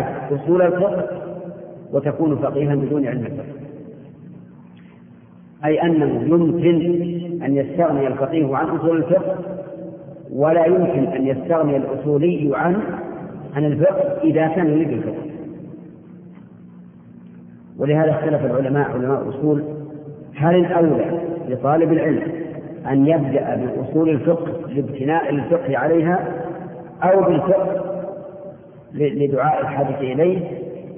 أصول الفقه وتكون فقيها بدون علم الفقه. أي أنه يمكن أن يستغني الفقيه عن أصول الفقه ولا يمكن أن يستغني الأصولي عن عن الفقه إذا كان يريد الفقه. ولهذا اختلف العلماء علماء الأصول هل الأولى لطالب العلم أن يبدأ بأصول الفقه لابتناء الفقه عليها أو بالفقه لدعاء الحاجة إليه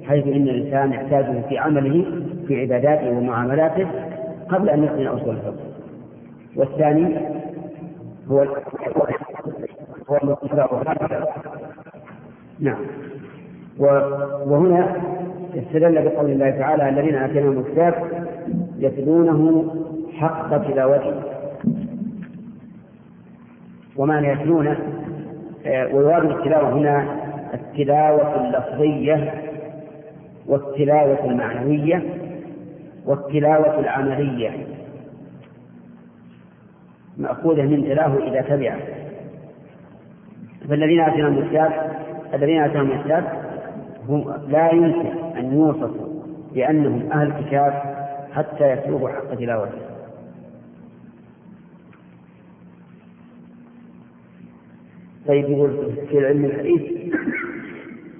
حيث إن الإنسان يحتاجه في عمله في عباداته ومعاملاته قبل أن يتقن أصول الفقه والثاني هو هو نعم. وهنا استدل بقول الله تعالى الذين آتيناهم الكتاب يتلونه حق تلاوته. ومعنى يتلونه آه، ويراد التلاوة هنا التلاوة اللفظية والتلاوة المعنوية والتلاوة العملية. مأخوذة من تلاه إذا تبعه. فالذين آتيناهم الكتاب الذين آتاهم الكتاب هم لا يمكن أن يوصفوا بأنهم أهل الكتاب حتى يتلوه حق تلاوته. طيب يقول في علم الحديث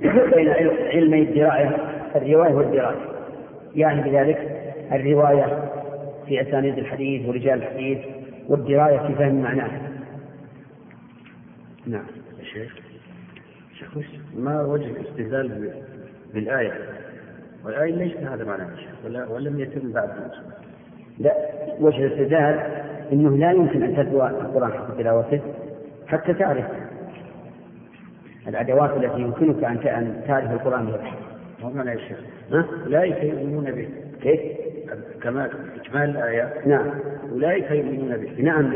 بين علمي الدراية الرواية والدراية. يعني بذلك الرواية في أسانيد الحديث ورجال الحديث والدراية في فهم معناه. نعم. شيخ شيخ ما وجه الاستدلال بالآية؟ والآية ليس هذا معناه ولا ولم يتم بعد لا وجه الاستدلال إنه لا يمكن أن تتلو القرآن حق تلاوته حتى تعرف الأدوات التي يمكنك أن ان تعرف القرآن بها. ما معنى يا شيخ؟ أولئك يؤمنون به. كيف؟ كما إجمال الآية نعم أولئك يؤمنون به. نعم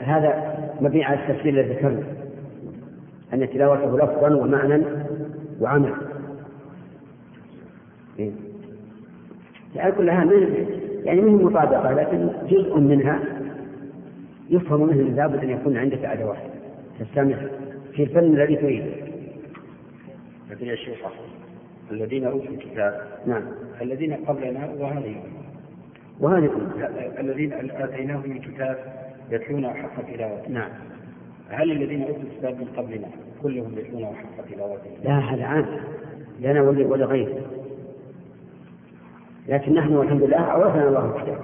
هذا مبني على التفسير الذي ذكرنا. أن تلاوته لفظا ومعنى وعمل إيه؟ يعني كلها من يعني من مطابقة لكن جزء منها يفهم منه لابد أن يكون عندك أدوات تستمع في الفن الذي تريده لكن يا شيخ الذين أوتوا الكتاب. نعم. الذين قبلنا وهذه وهذه الذين آتيناهم الكتاب يتلون حق تلاوته. نعم. هل الذين أوتوا الكتاب من قبلنا كلهم يتلون حق تلاوته؟ لا هذا عام. لنا ولغيره لكن نحن والحمد لله أورثنا الله الكتاب.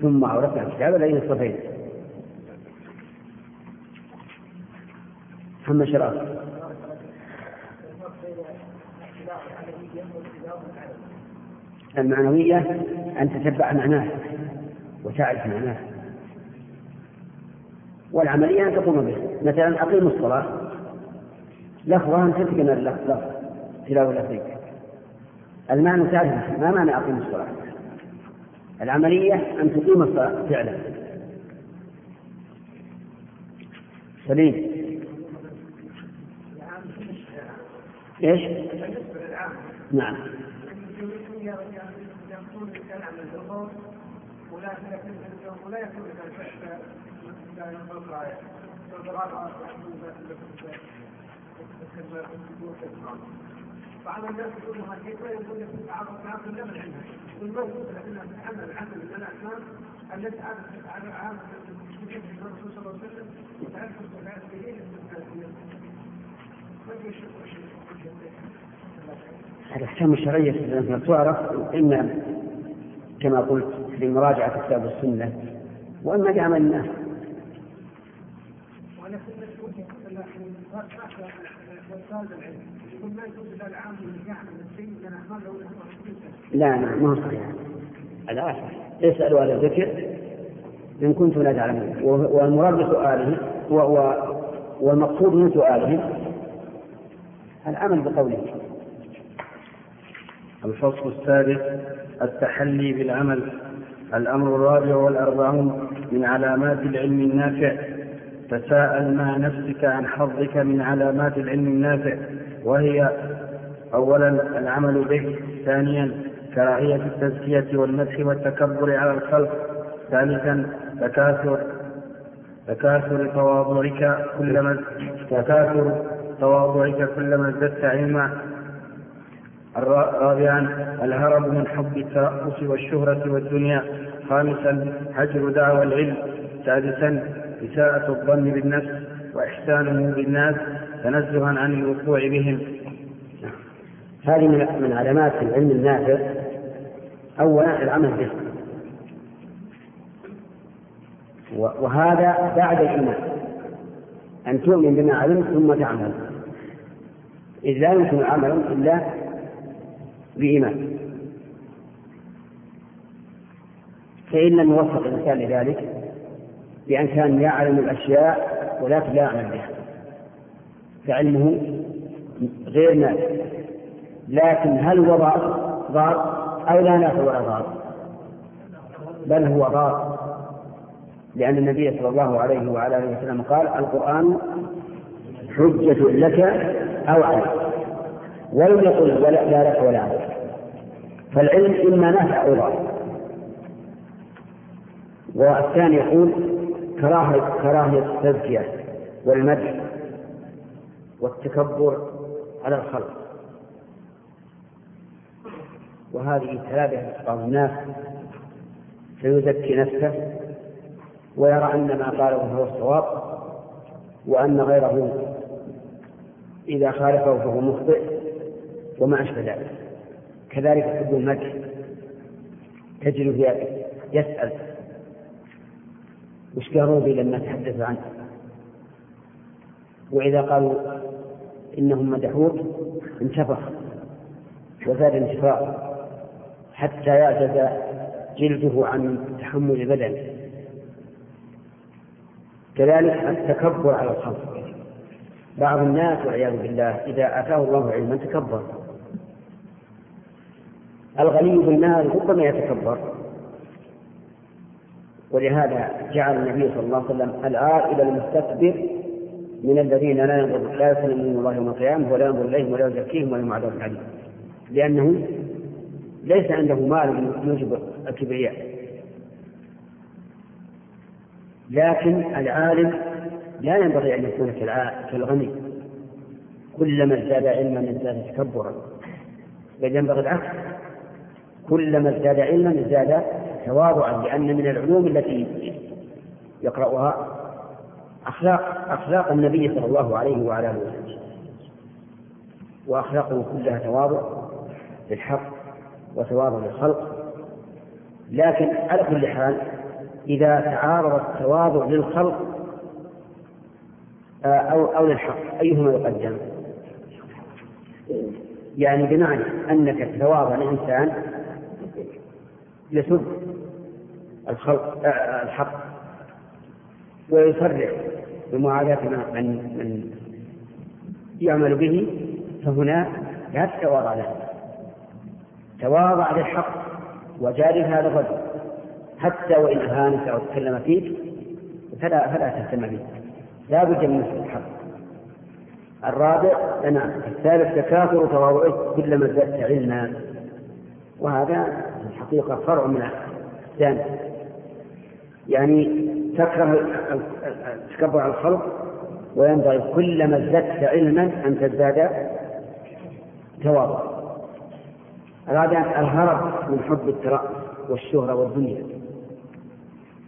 ثم أورثنا الكتاب الذين اصطفينا؟ محمد شراف المعنوية أن تتبع معناه وتعرف معناه. والعملية أن تقوم به. مثلا أقيموا الصلاة. لفظها أن تتقن اللفظ تلاوة لفظية المعنى تعرف ما معنى أقيم الصلاة؟ العملية أن تقيم الصلاة فعلا. سليم. إيش؟ نعم. ولا يكون لا ينطق آية بعض الناس يقول كيف يقول لك تعرض تعرض لا من عندها والموجود لكنها تتحمل العمل من الاحكام التي عادت على عام الرسول صلى الله عليه وسلم وتعرف الصفات اليه الأحكام الشرعية تعرف إما كما قلت في مراجعة كتاب السنة وإما بعمل الناس. لا لا ما هو صحيح. هذا اسألوا على الذكر إن كنتم لا تعلمون. والمراد بسؤاله والمقصود من سؤاله العمل بقوله. الفصل السادس التحلي بالعمل الأمر الرابع والأربعون من علامات العلم النافع. تساءل مع نفسك عن حظك من علامات العلم النافع وهي أولا العمل به ثانيا كراهية التزكية والمدح والتكبر على الخلق ثالثا تكاثر تكاثر تواضعك كلما تكاثر تواضعك كلما ازددت علما. رابعا الهرب من حب الترأس والشهرة والدنيا. خامسا هجر دعوى العلم. سادسا إساءة الظن بالنفس وإحسانه بالناس تنزها عن الوقوع بهم. هذه من علامات العلم النافع. أولا العمل به. وهذا بعد الإيمان. أن تؤمن بما علمت ثم تعمل. إذ لا يمكن عمل إلا بإيمان. فإن لم يوفق الإنسان لذلك بأن كان يعلم الأشياء ولكن لا يعمل بها. فعلمه غير نافع. لكن هل هو ضار؟ أو لا نافع ولا ضار؟ بل هو ضار. لأن النبي صلى الله عليه وعلى آله وسلم قال القرآن حجة لك أو عليك. ولم يقل لا لك ولا عليك فالعلم إما نافع أو ضار. والثاني يقول كراهية كراهية التزكية والمدح والتكبر على الخلق. وهذه ثلاثة بعض الناس فيزكي نفسه ويرى أن ما قاله هو الصواب وأن غيره إذا خالفه فهو مخطئ وما أشبه ذلك. كذلك حب المدح تجده يسأل وش قالوا بي لما تحدث عنه؟ وإذا قالوا إنهم مدحوك انتفخ وزاد انتفاخ حتى يعجز جلده عن تحمل البدن كذلك التكبر على الخلق. بعض الناس والعياذ بالله إذا آتاه الله علما تكبر. الغني بالمال ربما يتكبر. ولهذا جعل النبي صلى الله عليه وسلم العائل المستكبر من الذين لا ينظر لا يسلمون الله يوم القيامة ولا ينظر إليهم ولا يزكيهم ولهم عذاب عليم لأنه ليس عنده مال يوجب الكبرياء. لكن العالم لا ينبغي أن يكون كالغني. كلما ازداد علما ازداد تكبرا. بل ينبغي العكس. كلما ازداد علما ازداد تواضعا لأن من العلوم التي يقرأها أخلاق أخلاق النبي صلى الله عليه وعلى آله وسلم وأخلاقه كلها تواضع للحق وتواضع للخلق لكن على كل حال إذا تعارض التواضع للخلق آه، أو أو للحق أيهما يقدم؟ يعني بمعنى أنك تتواضع لإنسان يسب الخلق آه، الحق ويصرح بمعاداة من من يعمل به فهنا لا تتواضع له تواضع للحق وجادل هذا الرجل حتى وإن أهانك أو تكلم فيك فلا فلا تهتم به لا بد من نصر الحق. الرابع نعم الثالث تكاثر تواضعك كلما ازددت علما وهذا في الحقيقة فرع من الثاني يعني تكره التكبر على الخلق وينبغي كلما ازددت علما أن تزداد تواضع. الرابع الهرب من حب الترأس والشهرة والدنيا.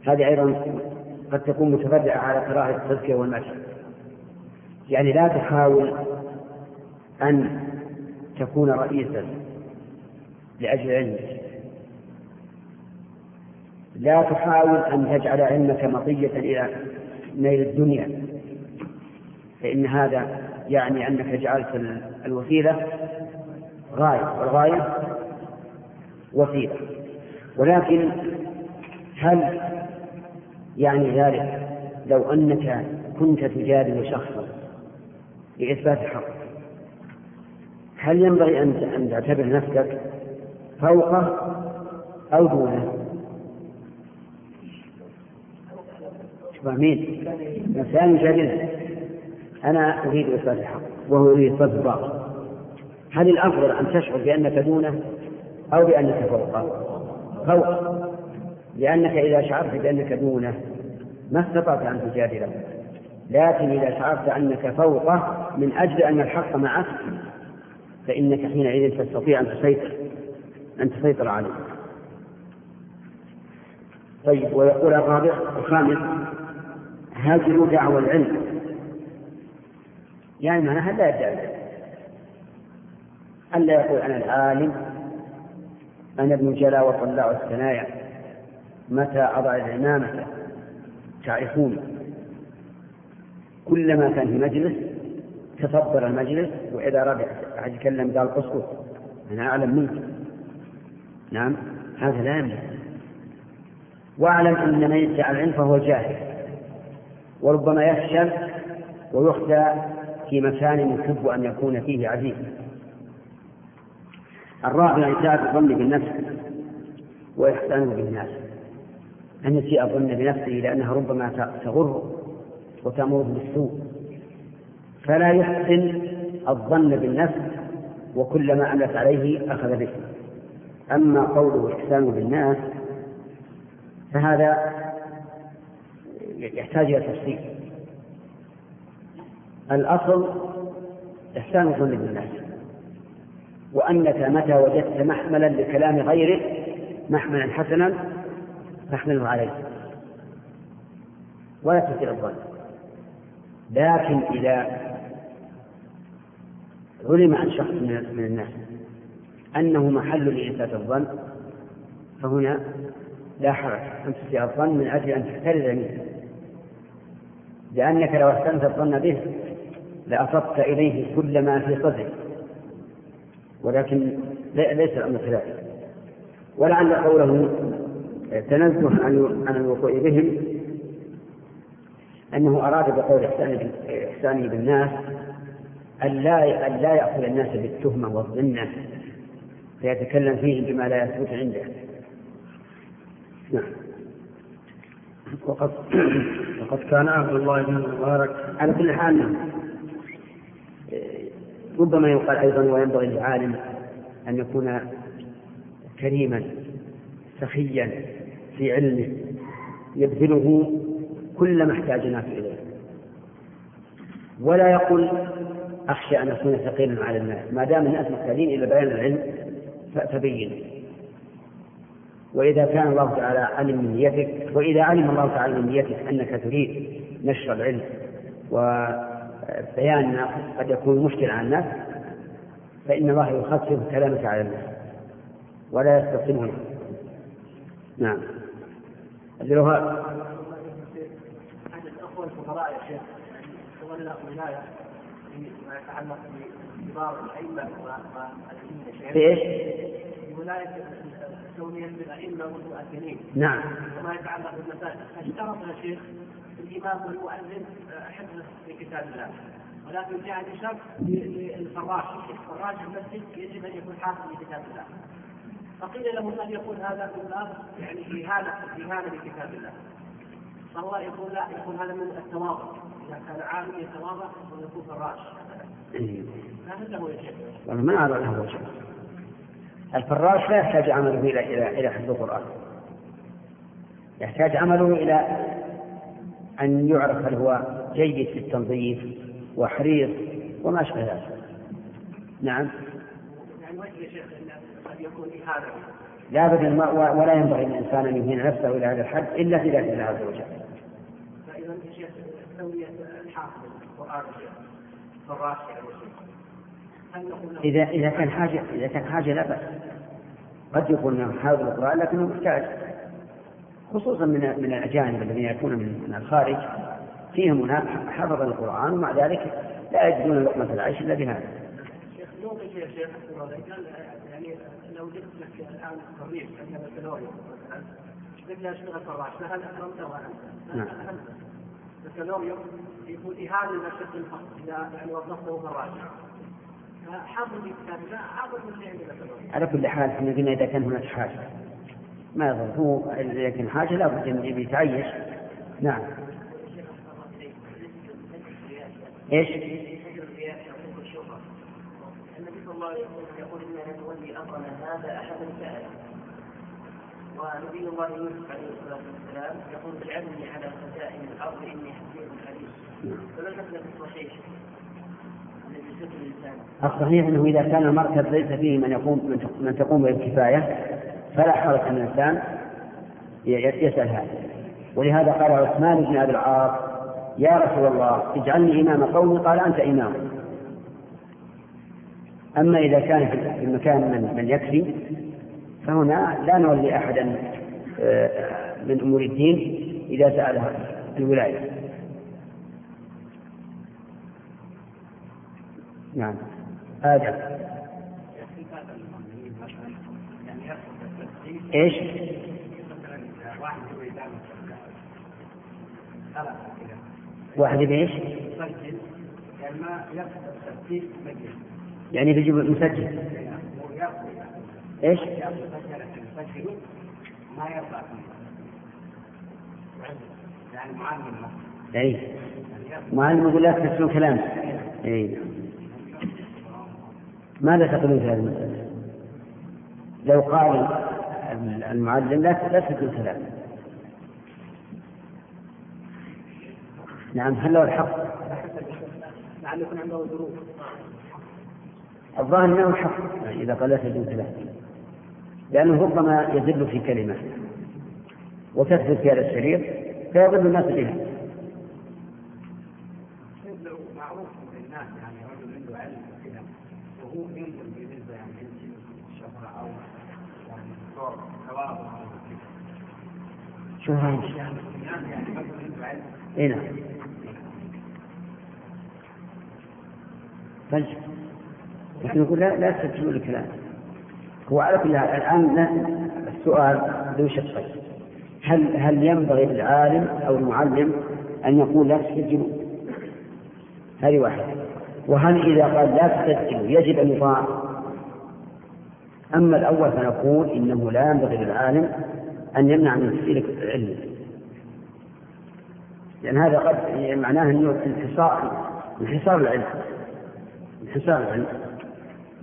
هذه أيضا قد تكون متفرعة على كراهة التزكية والمشي. يعني لا تحاول أن تكون رئيسا. لأجل علمك. لا تحاول أن تجعل علمك مطية إلى نيل الدنيا. فإن هذا يعني أنك جعلت الوسيلة غاية والغاية وسيلة. ولكن هل يعني ذلك لو أنك كنت تجادل شخصا لإثبات الحق هل ينبغي أن تعتبر نفسك فوقه أو دونه؟ فاهمين؟ الإنسان يجادله أنا أريد إثبات الحق وهو يريد إثبات الباطل هل الأفضل أن تشعر بأنك دونه أو بأنك فوقه؟ فوق لأنك إذا شعرت بأنك دونه ما استطعت أن تجادله لكن إذا شعرت أنك فوقه من أجل أن الحق معك فإنك حينئذ تستطيع أن تسيطر أن تسيطر عليه طيب ويقول الرابع الخامس هاجروا دعوى العلم يعني معناها لا يدعي. ألا يقول أنا العالم أنا ابن جلا وطلاع الثنايا متى أضع العمامة؟ تعرفون. كلما كان في مجلس تصدر المجلس وإذا ربع أحد يتكلم قال اسكت أنا أعلم منك. نعم. هذا لا يملك واعلم أن من يدعي العلم فهو جاهل وربما يفشل ويخدى في مكان يحب أن يكون فيه عزيز. الرابع إساءة الظن بالنفس وإحسانه بالناس. أن يسيء الظن بنفسه لأنها ربما تغره وتأمره بالسوء. فلا يحسن الظن بالنفس وكلما أملت عليه أخذ به. أما قوله إحسانه بالناس فهذا يحتاج إلى تفصيل. الأصل إحسان الظن بالناس وأنك متى وجدت محملا لكلام غيرك محملا حسنا فاحمله عليه ولا تسيء الظن. لكن إذا علم عن شخص من الناس أنه محل لإثبات الظن فهنا لا حرج أن تسيء الظن من أجل أن تحترز منه. لأنك لو أحسنت الظن به لأصبت إليه كل ما في صدرك. ولكن ليس الأمر كذلك. ولعل قوله تنزه عن الوقوع بهم أنه أراد بقول إحسانه بالناس أن لا أن لا يأخذ الناس بالتهمة والظنة. فيتكلم فيهم بما لا يثبت عنده. نعم. وقد وقد كان عبد الله بن المبارك على كل حال نعم. ربما يقال أيضا وينبغي للعالم أن يكون كريما سخيا في علمه يبذله كل ما احتاج الناس إليه ولا يقول أخشى أن أكون ثقيلا على الناس. ما دام الناس محتاجين إلى بيان العلم فبين وإذا كان الله تعالى علم من نيتك وإذا علم الله تعالى من نيتك أنك تريد نشر العلم وبيان ما قد يكون مشكل على الناس فإن الله يخفف كلامك على الناس ولا يستصمونه نعم. الجوهر أحد الأخوة الفقراء يا شيخ تولى ولاية فيما يتعلق والمؤذنين في إيش؟ ولاية كونية الأئمة والمؤذنين. نعم. وما يتعلق بالمساجد. اشترط يا شيخ الإمام والمؤذن حفظ في كتاب الله. ولكن جاء بشرط للفراش. فراش المسجد يجب أن يكون حافظ لكتاب الله. فقيل له هل يكون هذا من باب يعني إهانة إهانة لكتاب الله. فالله يقول لا يكون هذا من التواضع. إذا كان عالم يتواضع ويكون فراش. والله ما أرى له وجه. الفراش لا يحتاج عمله إلى إلى إلى حفظ القرآن. يحتاج عمله إلى أن يعرف هل هو جيد في التنظيف وحريص وما أشبه ذلك. نعم. يعني لا أبدا ولا ينبغي للإنسان أن يهين نفسه إلى هذا الحد إلا في ذات الله عز وجل. فإذا يا شيخ تسوية الحافظ القرآن إذا إذا كان حاجة إذا كان حاجة لا بأس. قد يكون انه حافظ القرآن لكنه محتاج. خصوصا من من الأجانب الذين يكون من من الخارج. فيهم هناك حفظ القرآن ومع ذلك لا يجدون لقمة العيش إلا بهذا. شيخ نوقف يا شيخ يعني لو جبت لك الآن خريج عندنا بكالوريوس مثلا له أشتغل فراش فهل اكرمته وانت؟ نعم. بكالوريوس يكون اهانه لشق الفقر إذا يعني وظفته عند البكالوريوس على كل حال إحنا قلنا إذا كان هناك حاجة. ما يضر هو إذا كان حاجة لا بد أن يتعيش. نعم. إيش؟ النبي صلى الله عليه وسلم يقول اننا نولي أمرنا هذا احدا سال ونبي الله يوسف عليه الصلاة والسلام يقول اجعلني على خزائن الأرض إني حكيم حليم. فما المساله الصحيح الذي الصحيح أنه إذا كان المركز ليس فيه من يقوم من تقوم به الكفايه فلا حرج أن الإنسان يسأل هذا. ولهذا قال عثمان بن أبي العاص يا رسول الله اجعلني إمام قومي. قال أنت إمام. أما إذا كان في المكان من, من يكفي فهنا لا نولي أحدا آه، من أمور الدين إذا سال الولاية. نعم. آدم إيش؟ واحد بايش؟ يعني ما يعني بيجيب مسجل. إيش؟ ما يرضى يعني معلم اي معلم يقول لا تكتبون كلام اي ماذا تقولون في هذه المسألة؟ لو قال المعلم لا لا تكتب كلام نعم هل له الحق؟ لعل يكون عنده ظروف الظاهر إنه حق إذا قال لا تجوز له لأنه ربما يزل في كلمة. وتثبت في هذا الشريط فيضل الناس بها معروف للناس يعني رجل عنده علم وكذا وهو ينزل بالنسبة يعني الشهره أو يعني ثواب شو هذا؟ يعني رجل عنده علم اي نعم. طيب. لكن يقول لا لا تسجلوا الكلام. هو على كل حال الآن السؤال ذو شقين هل هل ينبغي للعالم أو المعلم أن يقول لا تسجلوا هذه واحدة. وهل إذا قال لا تسجلوا يجب أن يطاع؟ أما الأول فنقول إنه لا ينبغي للعالم أن يمنع من تسجيل العلم. لأن هذا قد معناه إنه انحصار انحصار العلم. انحصار العلم.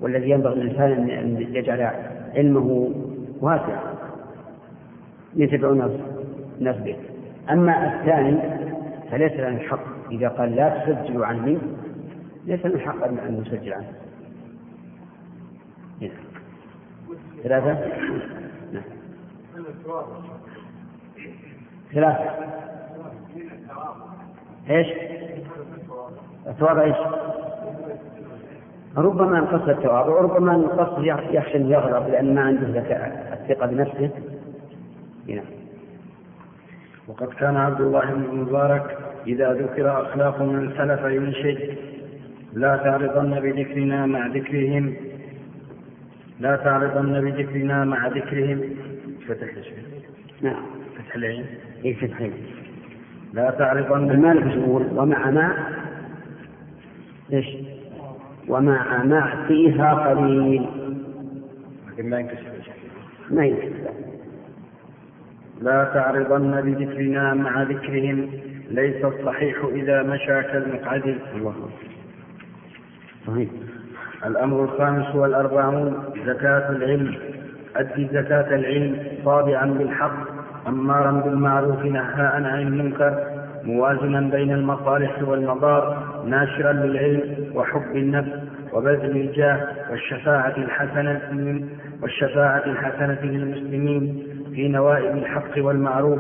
والذي ينبغي للإنسان أن يجعل علمه واسعا يتبعون الناس به أما الثاني فليس له الحق إذا قال لا تسجلوا عني ليس له الحق أن نسجل عنه ثلاثة نعم. ثلاثة إيش؟ الثواب إيش؟ ربما انقص التواضع وربما انقص يخشى ان يغضب لأن ما عنده الثقة بنفسه. نعم. وقد كان عبد الله بن المبارك إذا ذكر أخلاق من سلف ينشد لا تعرضن بذكرنا مع ذكرهم لا تعرضن بذكرنا مع ذكرهم. فتح نعم. فتح العين. اي فتح العين. لا تعرضن المالك يقول ومع ما إيش؟ ومع مع فيها قليل. لكن ما ينكسر ما ينكسر لا تعرضن بذكرنا مع ذكرهم. ليس الصحيح إذا مشى كالمقعد. الله صحيح. الأمر الخامس والأربعون زكاة العلم. أدي زكاة العلم طابعا بالحق أمارا بالمعروف نهاء عن المنكر. موازنا بين المصالح والمضار ناشرا للعلم وحب النفس وبذل الجاه والشفاعة الحسنة والشفاعة الحسنة للمسلمين في نوائب الحق والمعروف.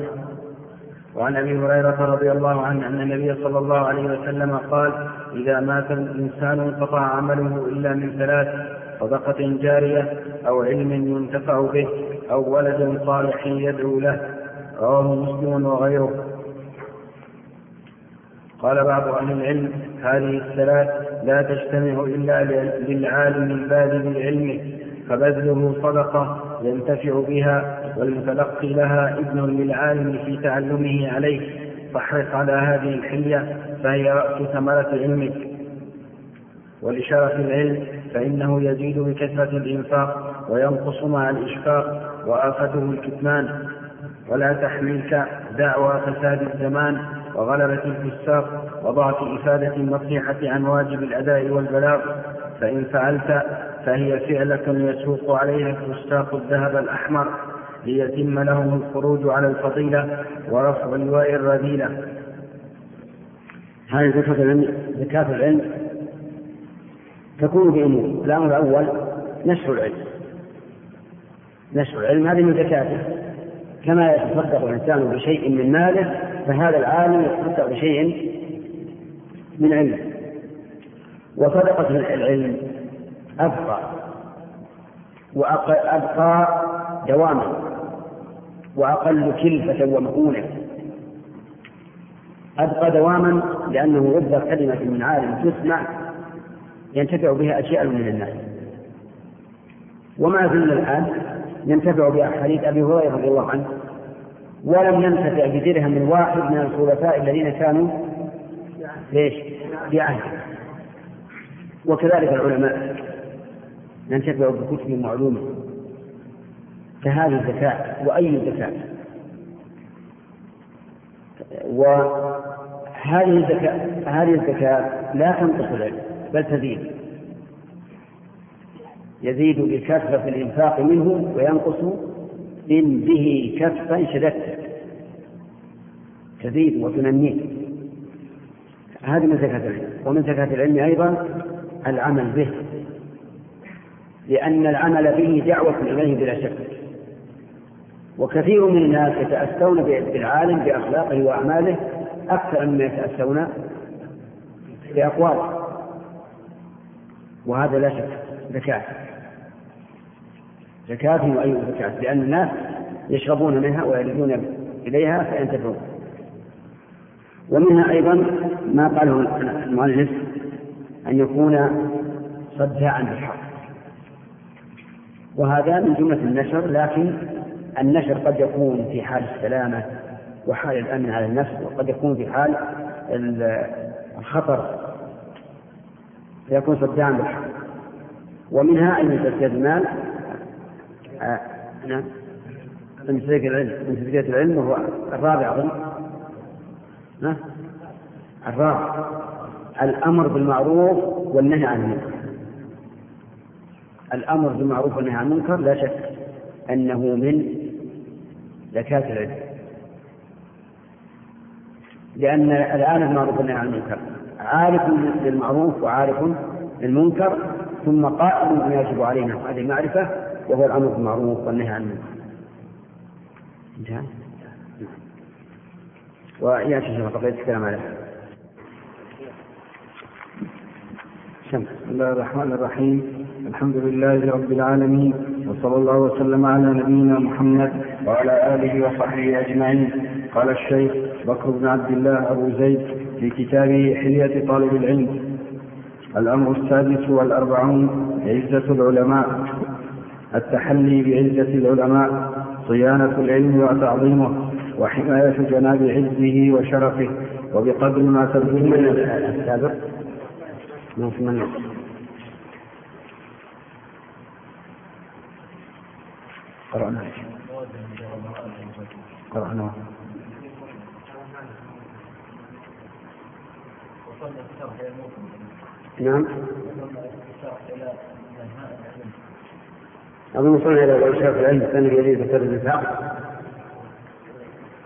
وعن أبي هريرة رضي الله عنه أن النبي صلى الله عليه وسلم قال إذا مات الإنسان انقطع عمله إلا من ثلاث صدقة جارية أو علم ينتفع به أو ولد صالح يدعو له. رواه مسلم وغيره. قال بعض أهل العلم هذه الثلاث لا تجتمع إلا للعالم البادئ بعلمه فبذله صدقة ينتفع بها والمتلقي لها ابن للعالم في تعلمه عليه. فاحرص على هذه الحلية فهي رأس ثمرة علمك. ولشرف العلم فإنه يزيد بكثرة الإنفاق وينقص مع الإشفاق وآفته الكتمان. ولا تحملك دعوى فساد الزمان وغلبة الفساق وضعف إفادة النصيحة عن واجب الأداء والبلاغ. فإن فعلت فهي فعلة يسوق عليها الفساق الذهب الأحمر ليتم لهم الخروج على الفضيلة ورفع لواء الرذيلة. هذه زكاة العلم زكاة العلم. تكون بأمور الأمر الأول نشر العلم. نشر العلم هذه من زكاته كما يتصدق الإنسان بشيء من ماله فهذا العالم يتصدق بشيء من علمه. وصدقة العلم أبقى وأبقى دواما وأقل كلفة ومؤونة أبقى دواما لأنه رب كلمة من عالم تسمع ينتفع بها أشياء من الناس. وما زلنا الآن ينتفع بأحاديث أبي هريرة رضي الله عنه ولم ينتفع بدرهم واحد من الخلفاء الذين كانوا ليش؟ بعهد. وكذلك العلماء. ينتفع بكتب معلومة. فهذه الزكاة وأي زكاة؟ وهذه الزكاة هذه الزكاة لا تنقص العلم بل تزيد. يزيد بكثرة الإنفاق منه وينقص إن به كفا شددت تزيد وتنميه. هذه من زكاة العلم. ومن زكاة العلم أيضا العمل به. لأن العمل به دعوة إليه بلا شك. وكثير من الناس يتأسون بالعالم بأخلاقه وأعماله أكثر مما يتأسون بأقواله. وهذا لا شك. زكاة. زكاة وأي زكاة لأن الناس يشربون منها ويردون إليها فينتفعون ومنها أيضا ما قاله المؤلف أن يكون صداعا بالحق. وهذا من جملة النشر لكن النشر قد يكون في حال السلامة وحال الأمن على النفس وقد يكون في حال الخطر. فيكون صداعا بالحق. ومنها أن تزكية المال نعم. من تزكية العلم من تزكية العلم وهو الرابع أظن. ها؟ الرابع. الأمر بالمعروف والنهي عن المنكر. الأمر بالمعروف والنهي عن المنكر لا شك أنه من زكاة العلم. لأن الآن المعروف والنهي عن المنكر. عارف للمعروف وعارف للمنكر ثم قائم بما يجب علينا. هذه المعرفة وهو الأمر بالمعروف والنهي عن المنكر. انتهى؟ ويأتي شيخ بقية الكلام عليه بسم الله الرحمن الرحيم. الحمد لله رب العالمين وصلى الله وسلم على نبينا محمد وعلى آله وصحبه أجمعين. قال الشيخ بكر بن عبد الله أبو زيد في كتابه حلية طالب العلم. الأمر السادس والأربعون عزه العلماء. التحلي بعزة العلماء صيانة العلم وتعظيمه وحماية جناب عزه وشرفه وبقدر ما تبذل السابق ما في من قرأنا. قرأنا. نعم. أظن وصلنا إلى الإرشاد العلم كان يريد ذكر النفاق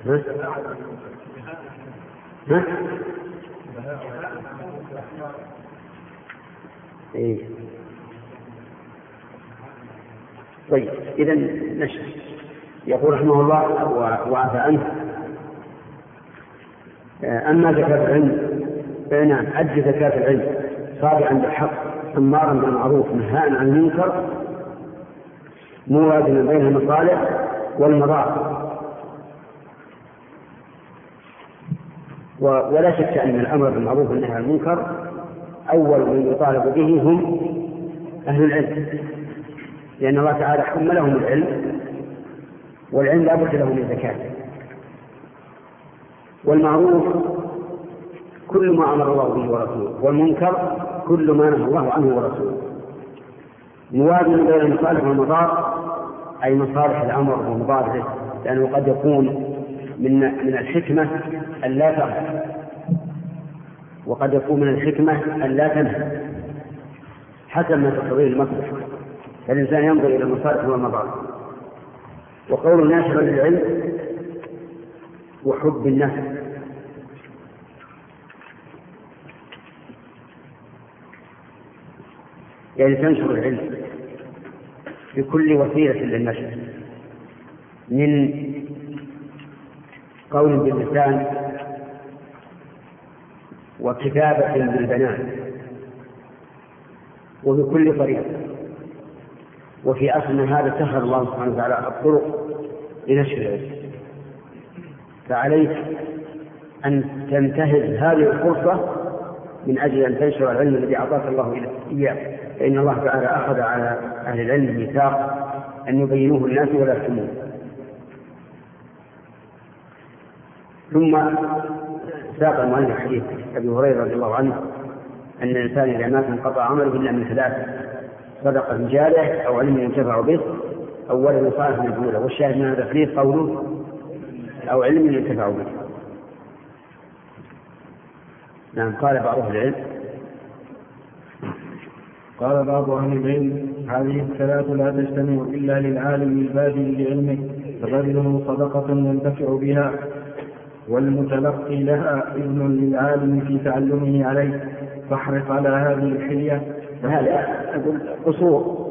ها؟ ها؟ إيه. طيب إذا نشر يقول رحمه الله وعفى عنه أما زكاة العلم نعم أد زكاة العلم صادعا بالحق أمارا بالمعروف نهاء عن المنكر موازنا بين المصالح والمضار ولا شك أن الأمر بالمعروف والنهي عن المنكر أول من يطالب به هم أهل العلم. لأن الله تعالى حملهم العلم والعلم لا بد له من زكاة والمعروف كل ما أمر الله به ورسوله والمنكر كل ما نهى الله عنه ورسوله. موازن بين المصالح والمضار أي مصالح الأمر ومضاره لأنه قد يكون من من الحكمة أن لا تغفر. وقد يكون من الحكمة أن لا تنهى. حسب ما تقتضيه المصلحة فالإنسان ينظر إلى المصالح والمضار وقول ناشر للعلم وحب النفس. يعني تنشر العلم. بكل وسيلة للنشر. من قول باللسان وكتابة بالبنان وبكل طريقة. وفي أصلنا هذا سهل الله سبحانه وتعالى الطرق لنشر العلم. فعليك أن تنتهز هذه الفرصة من أجل أن تنشر العلم الذي أعطاك الله إياه. فإن الله تعالى أخذ على أهل العلم ميثاق أن يبينوه الناس ولا يحكموه ثم ساق المؤلف حديث أبي هريرة رضي الله عنه أن الإنسان إذا مات انقطع عمله إلا من ثلاث صدقة جارية أو علم ينتفع به أو ولد صالح من له والشاهد من هذا الحديث قوله أو علم ينتفع به. نعم قال بعض أهل العلم. قال بعض أهل العلم هذه الثلاث لا تجتمع إلا للعالم البادئ لعلمه فبذله صدقة ينتفع بها والمتلقي لها إذن للعالم في تعلمه عليه. فاحرص على هذه الحلية. هذا أقول قصور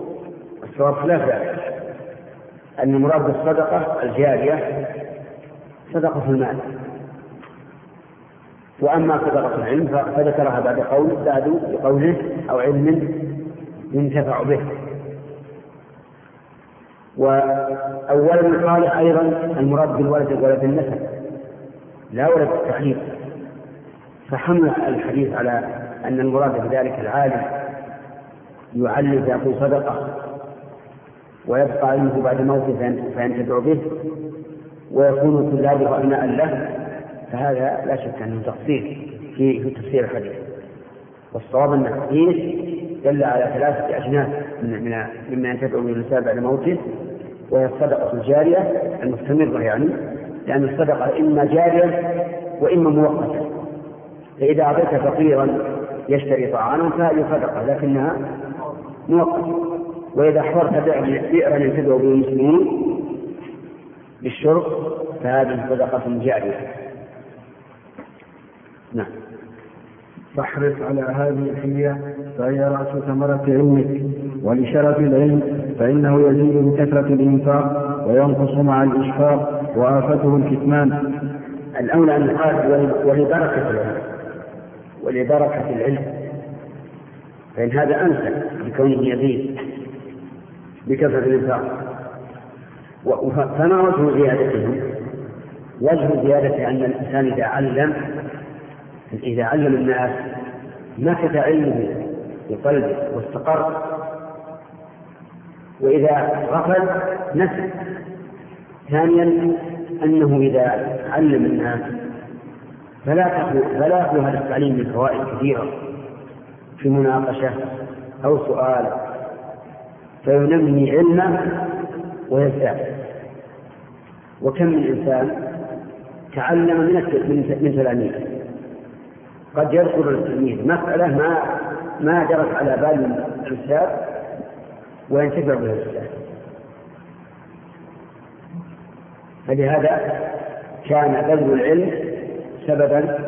الصواب خلاف ذلك. أن المراد بالصدقة الجارية صدقة المال. وأما صدقة العلم فذكرها بعد قول بعد بقوله أو علم ينتفع به. وأولا قال أيضا المراد بالولد ولد النسب لا ولد التحريف فحمل الحديث على أن المراد بذلك العالم يعلم فيقول صدقة ويبقى علمه بعد موته فينتفع به. ويكون طلابه أبناء له فهذا لا شك أنه تقصير في في تفسير الحديث. والصواب أن الحديث دل على ثلاثة أجناس من من مما ينتفع به الإنسان بعد موته وهي الصدقة الجارية المستمرة يعني لأن الصدقة إما جارية وإما مؤقتة. فإذا أعطيت فقيرا يشتري طعاما فهذه صدقة لكنها مؤقتة. وإذا حفرت بئرا ينتفع به المسلمون بالشرب فهذه صدقة جارية. نعم. فاحرص على هذه الحلية فهي رأس ثمرة علمك ولشرف العلم فإنه يزيد بكثرة الإنفاق وينقص مع الإشفاق وآفته الكتمان. الأولى أن يقال ولبركة العلم. ولبركة العلم. فإن هذا أنسب بكونه يزيد بكثرة الإنفاق. فما وجه زيادته؟ وجه زيادته أن الإنسان إذا علم إذا علم الناس مكث علمه في قلبه واستقر وإذا غفل نسي. ثانيا أنه إذا علم الناس فلا فلا هذا التعليم من فوائد كثيرة في مناقشة أو سؤال فينمي علمه ويزداد وكم من إنسان تعلم من من تلاميذه؟ قد يذكر التلميذ مسألة ما ما جرت على بال الأستاذ وينتفع بها الأستاذ فلهذا كان بذل العلم سببا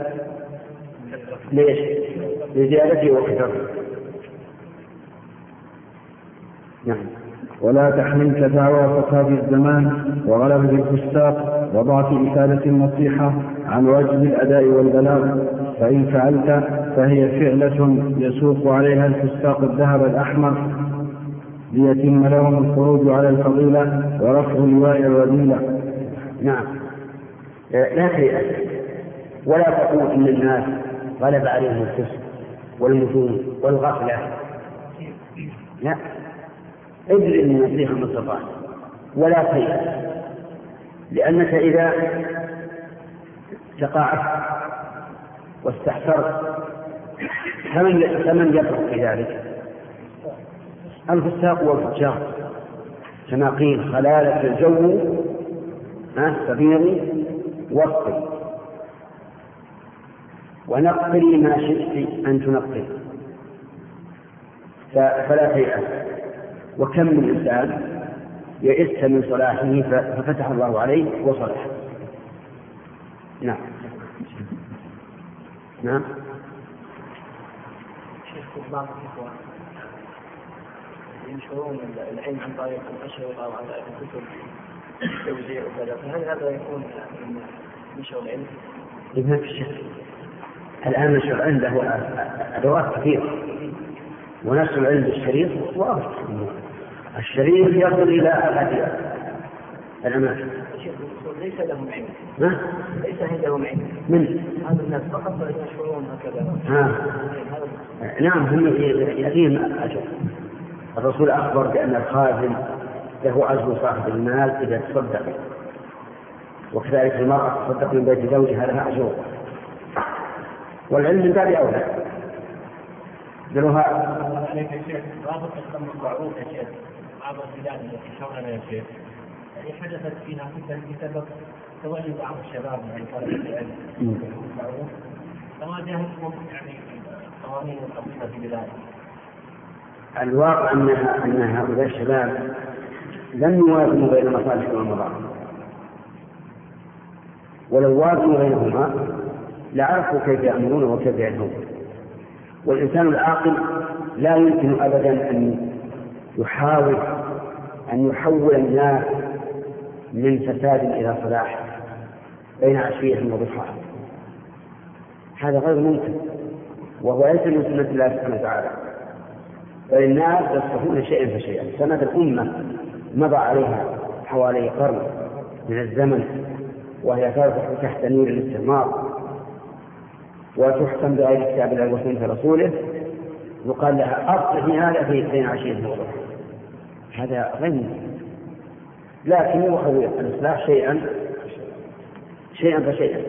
ليش؟ لزيادته وكثرته نعم. ولا تحملك دعوى فساد الزمان وغلبة الفساق وضعف إفادة النصيحة عن واجب الأداء والبلاغ. فإن فعلت فهي فعلة يسوق عليها الفساق الذهب الأحمر ليتم لهم الخروج على الفضيلة ورفع لواء الرذيلة نعم. لا تيأس ولا تقول إن الناس غلب عليهم الفسق والمجون والغفلة. لا. ادري من النصيحة ما ولا تيأس لأنك إذا تقاعدت واستحسرت فمن فمن يفرق في ذلك؟ الفساق والفجار. كما قيل خلالة الجو فبيضي وصفي ونقلي ما شئت أن تنقل. فلا تيأس وكم من إنسان يئست من صلاحه ففتح الله عليه وصلح. نعم. نعم. ينشرون العلم عن طريق الاشرطه وعن طريق الكتب. التوزيع وكذا. فهل هذا يكون من نشر العلم؟ ما في شك الآن نشر العلم له أدوات كثيرة. ونشر العلم بالشريط واضح. الشريط يصل إلى أبعد الأماكن. ليس لهم علم. ها؟ ليس عندهم علم من؟ هذا الناس فقط يشعرون هكذا. ها. نعم هم يأتيهم أجر. الرسول أخبر بأن الخازن له أجر صاحب المال إذا تصدق. وكذلك المرأة تصدق من بيت زوجها لها أجر. والعلم من باب أولى. قالوها عليك يا شيخ رابط المعروف يا شيخ بعض البلاد التي حولنا يا شيخ يعني حدثت فيها فتن بسبب تولي بعض الشباب من طلبة العلم معروف فواجهتهم يعني قوانين القديمة في بلادهم الواقع ان أن هؤلاء الشباب لم يوازنوا بين المصالح والمضار ولو وازنوا بينهما لعرفوا كيف يأمرون وكيف ينهون والإنسان العاقل لا يمكن أبدا أن يحاول أن يحول الناس من فساد إلى صلاح. بين عشية وضحاها هذا غير ممكن وهو ليس من سنة الله سبحانه وتعالى. بل الناس يصلحون شيئا فشيئا. سنة الأمة مضى عليها حوالي قرن من الزمن وهي ترفع تحت نور الاستعمار وتحكم بغير كتاب الله وسنة رسوله. يقال لها أصلحي هذا في بين عشية وضحاها هذا غير ممكن. لكن يؤخذ الإصلاح شيئا شيئا فشيئا.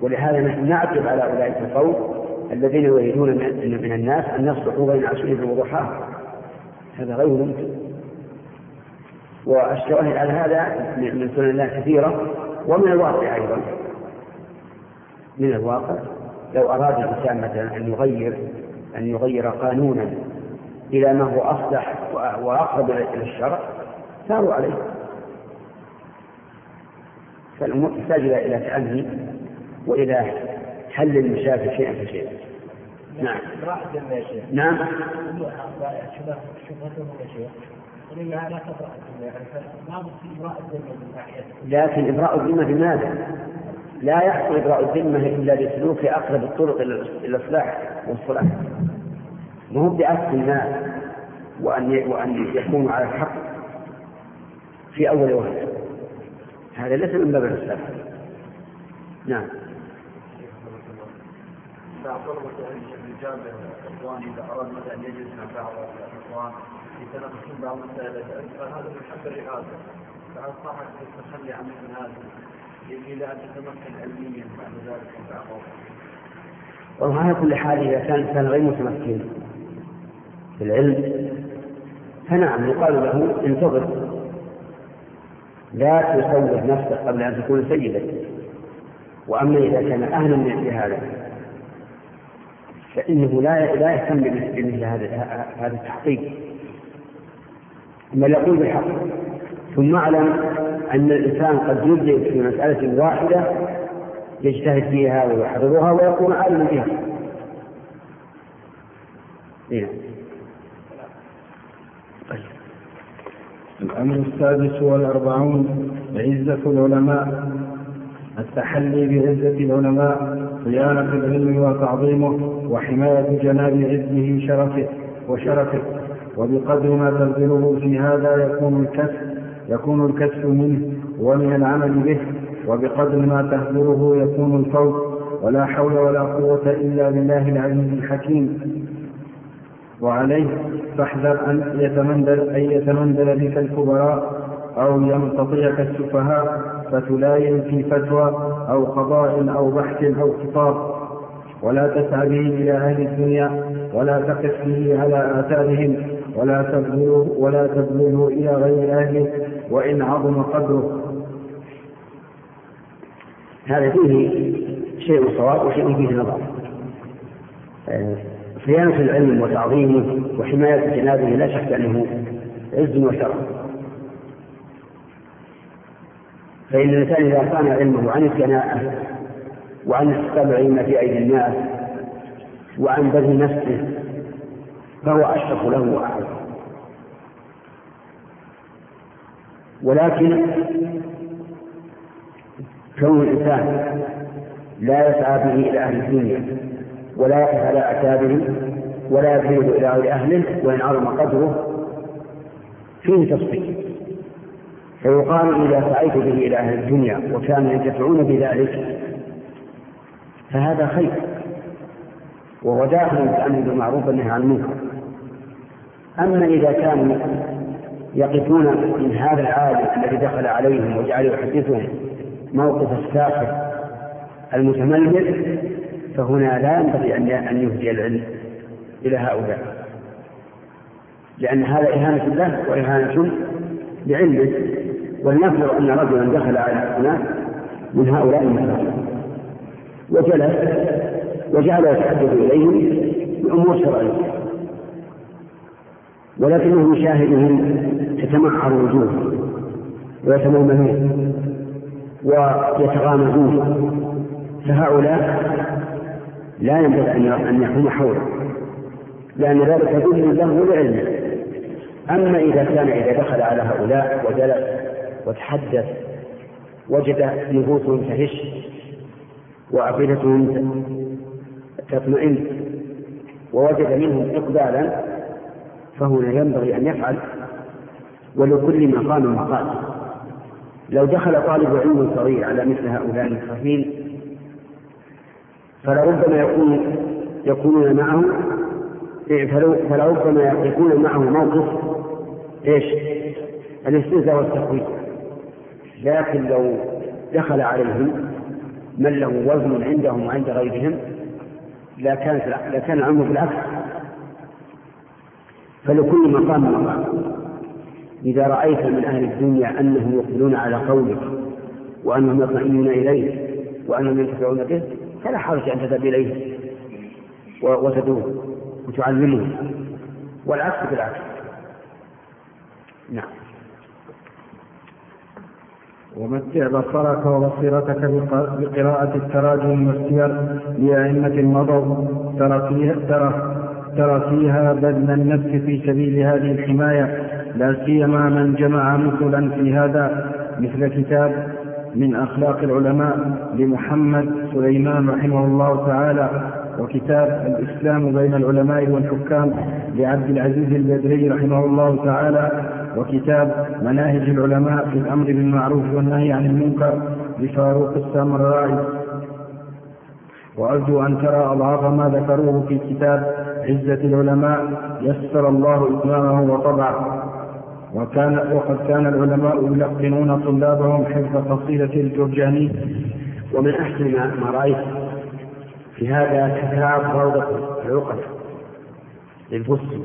ولهذا نحن نعتب على أولئك القوم الذين يريدون من الناس أن يصلحوا بين عشرين وضحاها هذا غير ممكن. والشواهد على هذا من سنن الله كثيرة ومن الواقع أيضا. من الواقع لو أراد الإنسان مثلا أن يغير أن يغير قانونا إلى ما هو أصلح وأقرب إلى الشرع ساروا عليه. فالأمور تحتاج إلى تأني وإلى حل المشاكل شيئا فشيئا. نعم. نعم. لكن إبراء الذمة بماذا؟ لا يحصل إبراء الذمة إلا بسلوك أقرب الطرق إلى الإصلاح والصلاح. ما هو بأسف الناس وأن وأن يكونوا على الحق في أول وهلة. هذا ليس من باب الإسلام نعم. بعض طلبة الرجال الإخوان إذا أراد مثلا أن يجلس مع بعض الإخوان يتناقشون بعض المسائل فهذا من حق الرئاسة فهل صاحب التخلي عن مثل هذا إلى أن تتمكن علميا بعد ذلك من بعض والله على كل حال إذا كان الإنسان غير متمكن في العلم فنعم يقال له انتظر. لا تصور نفسك قبل أن تكون سيدا وأما إذا كان أهلا لهذا فإنه لا لا يهتم بمثل هذا هذا التحقيق بل يقول بالحق ثم أعلم أن الإنسان قد يبدع في مسألة واحدة يجتهد فيها ويحررها ويكون عالما بها. إيه. الأمر السادس والأربعون عزة العلماء التحلي بعزة العلماء صيانة العلم وتعظيمه وحماية جناب عزه شرفه وشرفه. وبقدر ما تبذله في هذا يكون الكسب يكون الكسب منه ومن العمل به. وبقدر ما تهدره يكون الفوز. ولا حول ولا قوة إلا بالله العزيز الحكيم. وعليه فاحذر أن يتمندل أن يتمندل بك الكبراء أو يمتطيك السفهاء فتلاين في فتوى أو قضاء أو بحث أو خطاب. ولا تسعى به إلى أهل الدنيا ولا تقف به على آثارهم ولا تبذله ولا تبذله إلى غير أهله وإن عظم قدره. هذا فيه شيء صواب وشيء فيه نظر. صيانة العلم وتعظيمه وحماية جنابه لا شك أنه عز وشرف فإن الإنسان إذا كان علمه عن الكناءة وعن استقبال العلم في أيدي الناس وعن بذل نفسه فهو أشرف له وأعلم ولكن كون الإنسان لا يسعى به إلى أهل الدنيا ولا يقف على أعتابهم ولا يذهب إلى غير أهله وإن عظم قدره فيه تصفيق فيقال إذا سعيت به إلى أهل الدنيا وكانوا ينتفعون بذلك فهذا خير. وهو داخل في الأمر بالمعروف والنهي عن المنكر. أما إذا كانوا يقفون من هذا العالم الذي دخل عليهم وجعل يحدثهم موقف الساخر المتملك فهنا لا ينبغي أن يهدي العلم إلى هؤلاء. لأن هذا إهانة له وإهانة لعلمه. ولنفرض أن رجلا دخل على أناس من هؤلاء المساكين وجلس وجعل يتحدث إليهم بأمور شرعية. ولكنه يشاهدهم تتمعر وجوههم ويتململون ويتغامزون. فهؤلاء لا ينبغي أن يحوم حوله لأن ذلك يدل له ولعلمه. أما إذا كان إذا دخل على هؤلاء وجلس وتحدث وجد نفوسهم تهش وأفئدتهم تطمئن ووجد منهم إقبالا فهنا ينبغي أن يفعل ولكل مقام مقال لو دخل طالب علم صغير على مثل هؤلاء المخافين فلربما يكون يكونون معه فلربما يكون معه موقف إيش؟ الاستهزاء والتقويم لكن لو دخل عليهم من له وزن عندهم وعند غيرهم لكانت لكان الامر بالعكس. فلكل مقام مقام. إذا رأيت من أهل الدنيا أنهم يقبلون على قولك وأنهم يطمئنون إليه وأنهم ينتفعون به فلا حرج أن تذهب إليه وتدوم وتعلمه. والعكس بالعكس. نعم. ومتع بصرك وبصيرتك بقراءة التراجم والسير لأئمة مضوا ترى فيها ترى ترى فيها بذل النفس في سبيل هذه الحماية. لا سيما من جمع مثلا في هذا مثل كتاب من أخلاق العلماء لمحمد سليمان رحمه الله تعالى وكتاب الإسلام بين العلماء والحكام لعبد العزيز البدري رحمه الله تعالى وكتاب مناهج العلماء في الأمر بالمعروف والنهي عن المنكر لفاروق السامرائي وأرجو أن ترى أضعاف ما ذكروه في كتاب عزة العلماء. يسر الله إتمامه وطبعه. وكان وقد كان العلماء يلقنون طلابهم حفظ قصيدة الجرجاني ومن أحسن ما رأيت في هذا كتاب روضة العقد للبصري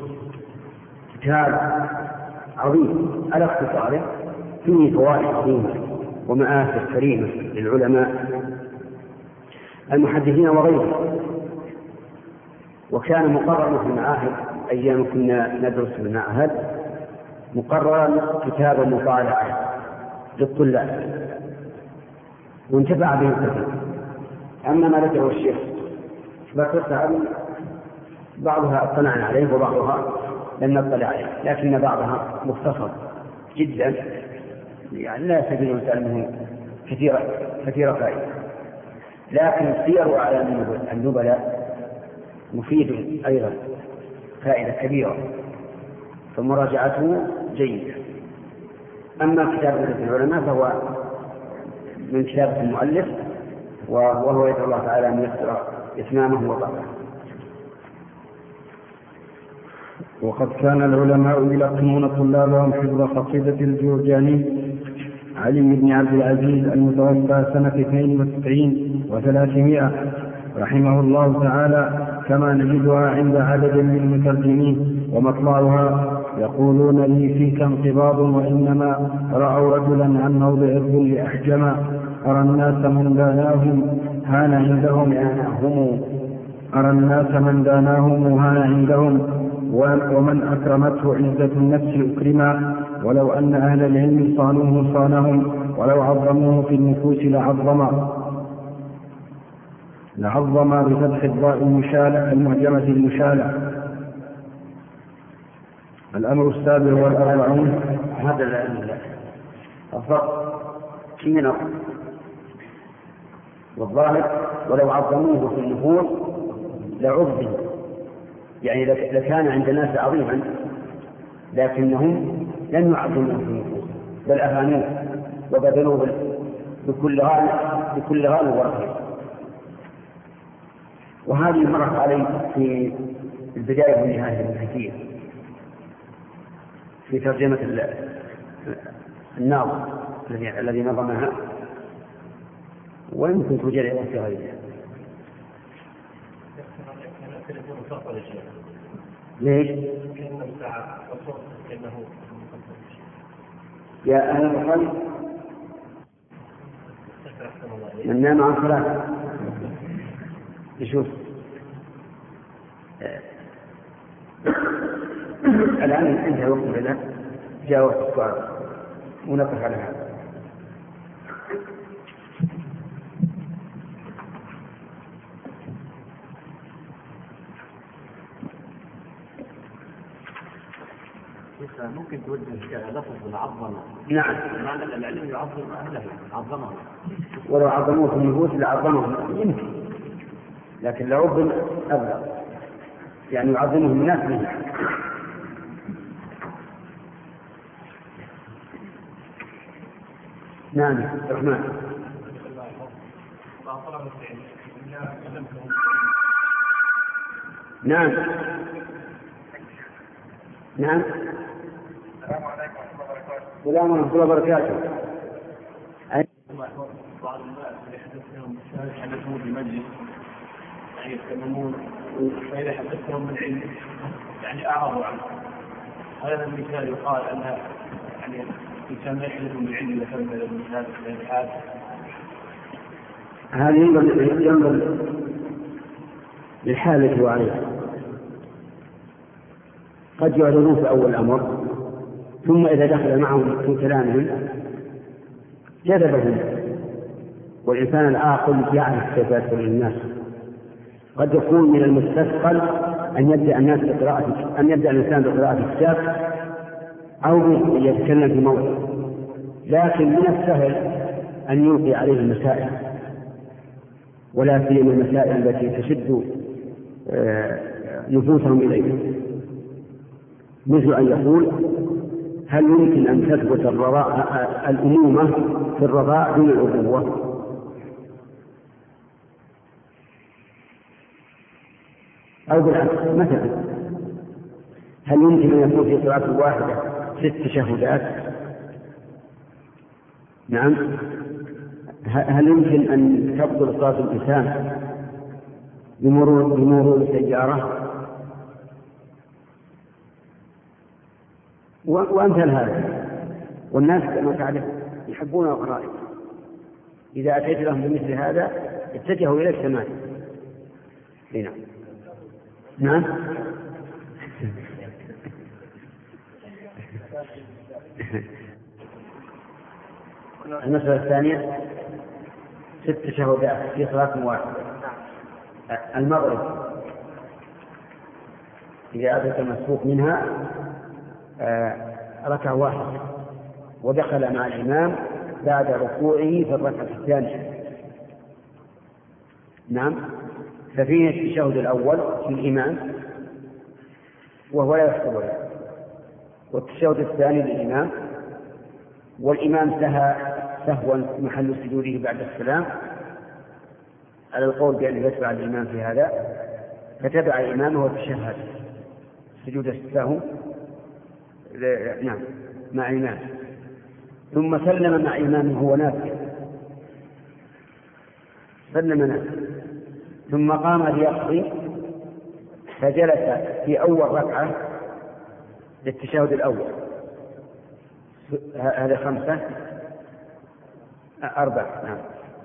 كتاب عظيم على اختصاره فيه فوائد عظيمة ومآثر كريمة للعلماء المحدثين وغيرهم. وكان مقررا في المعاهد أيام كنا ندرس في المعهد مقررا كتابا مطالعة للطلاب. وانتفع به كثير أما ما ذكره الشيخ ذكرت بعضها اطلعنا عليه وبعضها لم نطلع عليه لكن بعضها مختصر جدا. يعني لا يستفيد الانسان منه كثيرة كثيرة فائدة لكن سير أعلام النبلاء مفيد أيضا فائدة كبيرة. فمراجعته جيدة. أما كتاب العلماء فهو من كتابة المؤلف وهو يدعو الله تعالى أن يسر إتمامه وطبعه وقد كان العلماء يلقنون طلابهم حفظ قصيدة الجرجاني علي بن عبد العزيز المتوفى سنة 92 و300 رحمه الله تعالى كما نجدها عند عدد من المترجمين ومطلعها يقولون لي فيك انقباض وإنما رأوا رجلا عن موضع الظل أحجما أرى الناس من داناهم هان عندهم هم. أرى الناس من داناهم هان عندهم. ومن أكرمته عزة النفس أكرما. ولو أن أهل العلم صانوه صانهم ولو عظموه في النفوس لعظم. لعظم بفتح الضاء المشالة المهجمة المشالة. الأمر السابع والأربعون. هذا الفرق من والظاهر ولو عظموه في النفوس لعظم. يعني لكان عند الناس عظيما لكنهم لم يعظموه في النفوس بل أهانوه وبذلوه بكل غال بكل غال ورقيق وهذه مرت علي في البداية والنهاية من في ترجمة الناظم الذي الذي نظمها. ويمكن توجد أيضا في غيرها ليش؟ يا أهل الخلق من نام عن صلاة. يشوف الآن انتهى وقت لنا جاء وقت السؤال. ونقف على هذا. ممكن توجه لفظ العظمة. نعم. معنى العلم يعظم أهله عظمه ولو عظموه في النفوس لعظمهم. يمكن. لكن لو عظم أبلغ يعني يعظمهم الناس به نعم الرحمن نعم. نعم. السلام ورحمة الله وبركاته. بعض الناس يحدثهم يحدثون بمجلس يعني يتكلمون فإذا حدثهم من علم يعني أعرضوا عنه. هذا المثال يقال أن يعني الإنسان يحدث من علم إذا المثال في الحال هذا ينبغي ينبغي للحالة وعليها قد يعرضون في أول الأمر ثم إذا دخل معهم في كلامهم جذبهم. والإنسان العاقل يعرف كيف يدخل الناس. قد يكون من المستثقل أن يبدأ الناس بقراءة أن يبدأ الإنسان بقراءة الكتاب أو يتكلم في موضع لكن من السهل أن يلقي عليه المسائل ولا سيما المسائل التي تشد آه، نفوسهم إليه مثل أن يقول هل يمكن أن تثبت الرضاء الأمومة في الرضاء دون الأبوة؟ أو بالعكس مثلا هل يمكن أن يكون في صلاة واحدة ست تشهدات؟ نعم. هل يمكن أن تبطل صلاة الإنسان بمرور بمرور السيارة؟ وأمثال هذا. والناس كما تعرف يحبون الغرائب. إذا أتيت لهم بمثل هذا اتجهوا إليك تماما نعم. نعم. المسألة الثانية ست شهودات في صلاة واحدة. المغرب إذا أتت المسبوق منها آه، ركعة واحدة ودخل مع الإمام بعد ركوعه في الركعة الثانية. نعم. ففيه التشهد الأول في الإمام وهو لا يحسب له. والتشهد الثاني للإمام والإمام سهى سهوا محل سجوده بعد السلام. على القول بأنه يتبع الإمام في هذا فتبع الإمام وتشهد. سجود السهو نعم مع إمام ثم سلم مع إمامه وهو نافع سلم نافع. ثم قام ليقضي فجلس في أول ركعة للتشهد الأول. هذا خمسة أربعة نعم.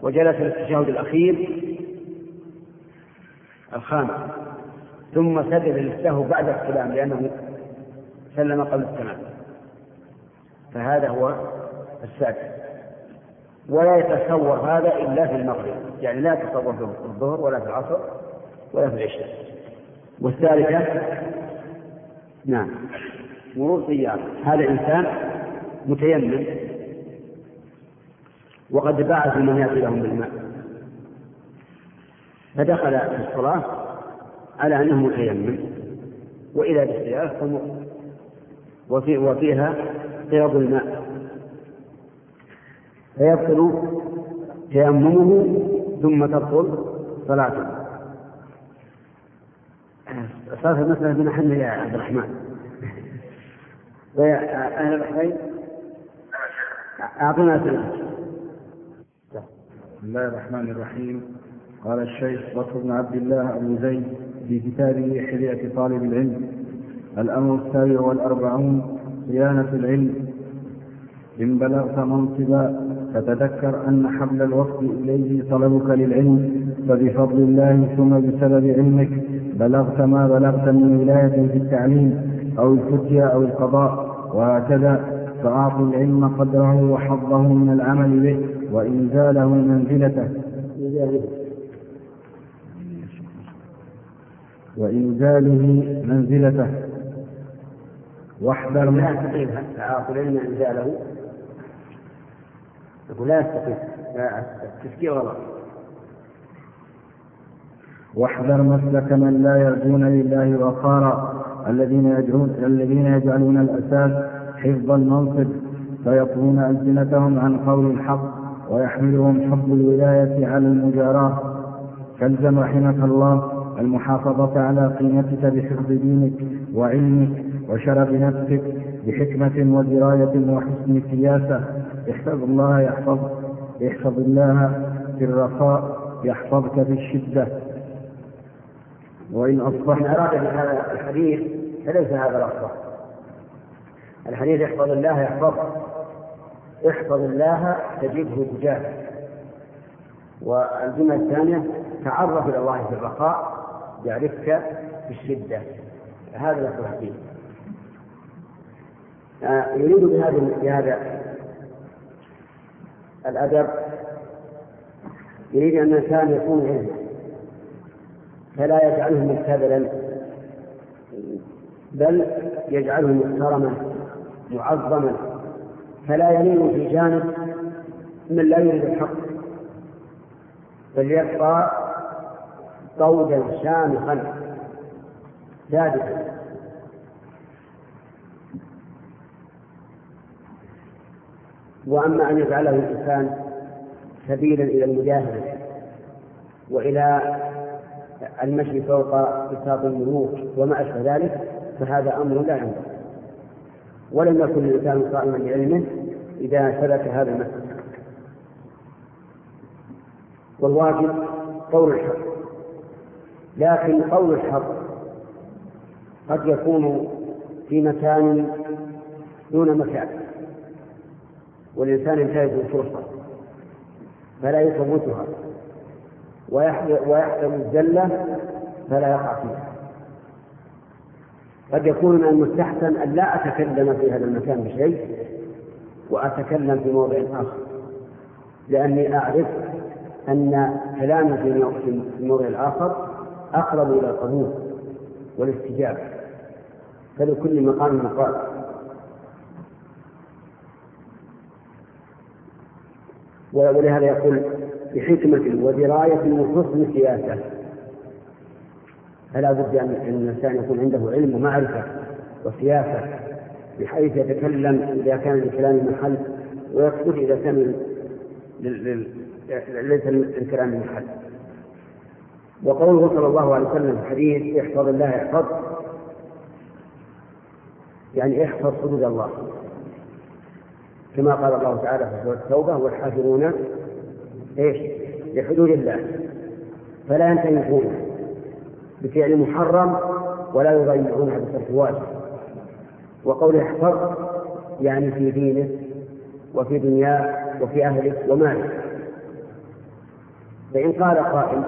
وجلس للتشهد الأخير الخامس. ثم سجد للسهو بعد السلام لأنه سلم قبل السلام. فهذا هو السادس. ولا يتصور هذا إلا في المغرب. يعني لا يتصور في الظهر ولا في العصر ولا في العشاء. والثالثة؟ نعم. مرور سيارة. هذا إنسان متيمم وقد بعث من يأتي لهم بالماء. فدخل في الصلاة على أنه متيمم. وإذا بالسيارة تمر وفي وفيها قيض الماء. فيبطل تيممه ثم تبطل صلاته. صارت المسألة بمحل يا عبد الرحمن. أهل البحرين أعطنا أسئلة. بسم الله الرحمن الرحيم. قال الشيخ بكر بن عبد الله أبو زيد في كتابه حلية طالب العلم. الأمر السابع والأربعون صيانة العلم. إن بلغت منصبا فتذكر أن حبل الوقت إليه طلبك للعلم فبفضل الله ثم بسبب علمك بلغت ما بلغت من ولاية في التعليم أو الفتيا أو القضاء وهكذا. فأعطوا العلم قدره وحظه من العمل به وإنزاله منزلته. وإنزاله منزلته. واحذر يستقيم فأعطوا العلم إنزاله يقول لا يستقيم التفكير غلط واحذر مسلك من لا يرجون لله وقارا الذين يجعلون الذين يجعلون الأساس حفظ المنصب فيطوون ألسنتهم عن قول الحق ويحملهم حب الولاية على المجاراة. فالزم رحمك الله المحافظة على قيمتك بحفظ دينك وعلمك وشرف نفسك بحكمة ودراية وحسن سياسة احفظ الله يحفظ احفظ الله في الرخاء يحفظك في الشدة. وإن أصبحنا أراد بهذا الحديث فليس هذا الأصح الحديث احفظ الله يحفظك. احفظ الله تجده تجاهك والجملة الثانية تعرف إلى الله في الرخاء يعرفك في الشدة. هذا الحديث. آه، يريد بهذا الأدب. يريد أن الإنسان يكون علما فلا يجعله مبتذلا بل يجعله محترما معظما فلا يميل في جانب من لا يريد الحق بل يبقى طودا شامخا ثابتا. وأما أن يجعله الإنسان سبيلا إلى المجاهدة وإلى المشي فوق بساط الملوك وما أشبه ذلك فهذا أمر لا ينبغي. ولم يكن الإنسان قائما بعلمه إذا سلك هذا المسلك والواجب قول الحق. لكن قول الحق قد يكون في مكان دون مكان. والإنسان ينتهز الفرصة فلا يفوتها ويحذر الزلة فلا يقع فيها. قد يكون من المستحسن أن لا أتكلم في هذا المكان بشيء وأتكلم في موضع آخر. لأني أعرف أن كلامي في الموضع الآخر أقرب إلى القبول والاستجابة. فلكل مقام مقال. ولهذا يقول بحكمة ودراية وحسن سياسة. فلا بد أن الإنسان يكون عنده علم ومعرفة وسياسة بحيث يتكلم إذا كان لكلام محل ويسكت إذا كان ليس للكلام محل. وقوله صلى الله عليه وسلم في الحديث احفظ الله يحفظ يعني احفظ حدود الله. كما قال الله تعالى في سورة التوبة والحافظون إيش؟ لحدود الله. فلا ينتهكون بفعل محرم ولا يضيعونها بترك واجب. وقول احفظ يعني في دينه وفي دنياه وفي أهله وماله. فإن قال قائل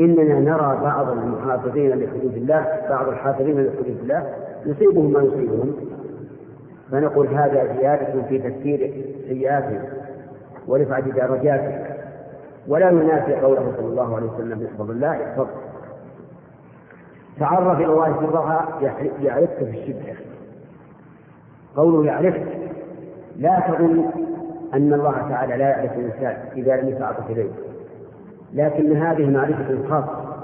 إننا نرى بعض المحافظين لحدود الله بعض الحافظين لحدود الله يصيبهم ما يصيبهم. فنقول هذا زيادة في تفسير سيئاتهم ورفعة درجاتهم ولا ينافي قوله صلى الله عليه وسلم يحفظ الله يحفظ تعرف إلى الله الرخاء يعرفك في الشدة. قوله يعرفه لا تظن أن الله تعالى لا يعرف الإنسان إذا لم يتعاطف إليه لكن هذه معرفة خاصة.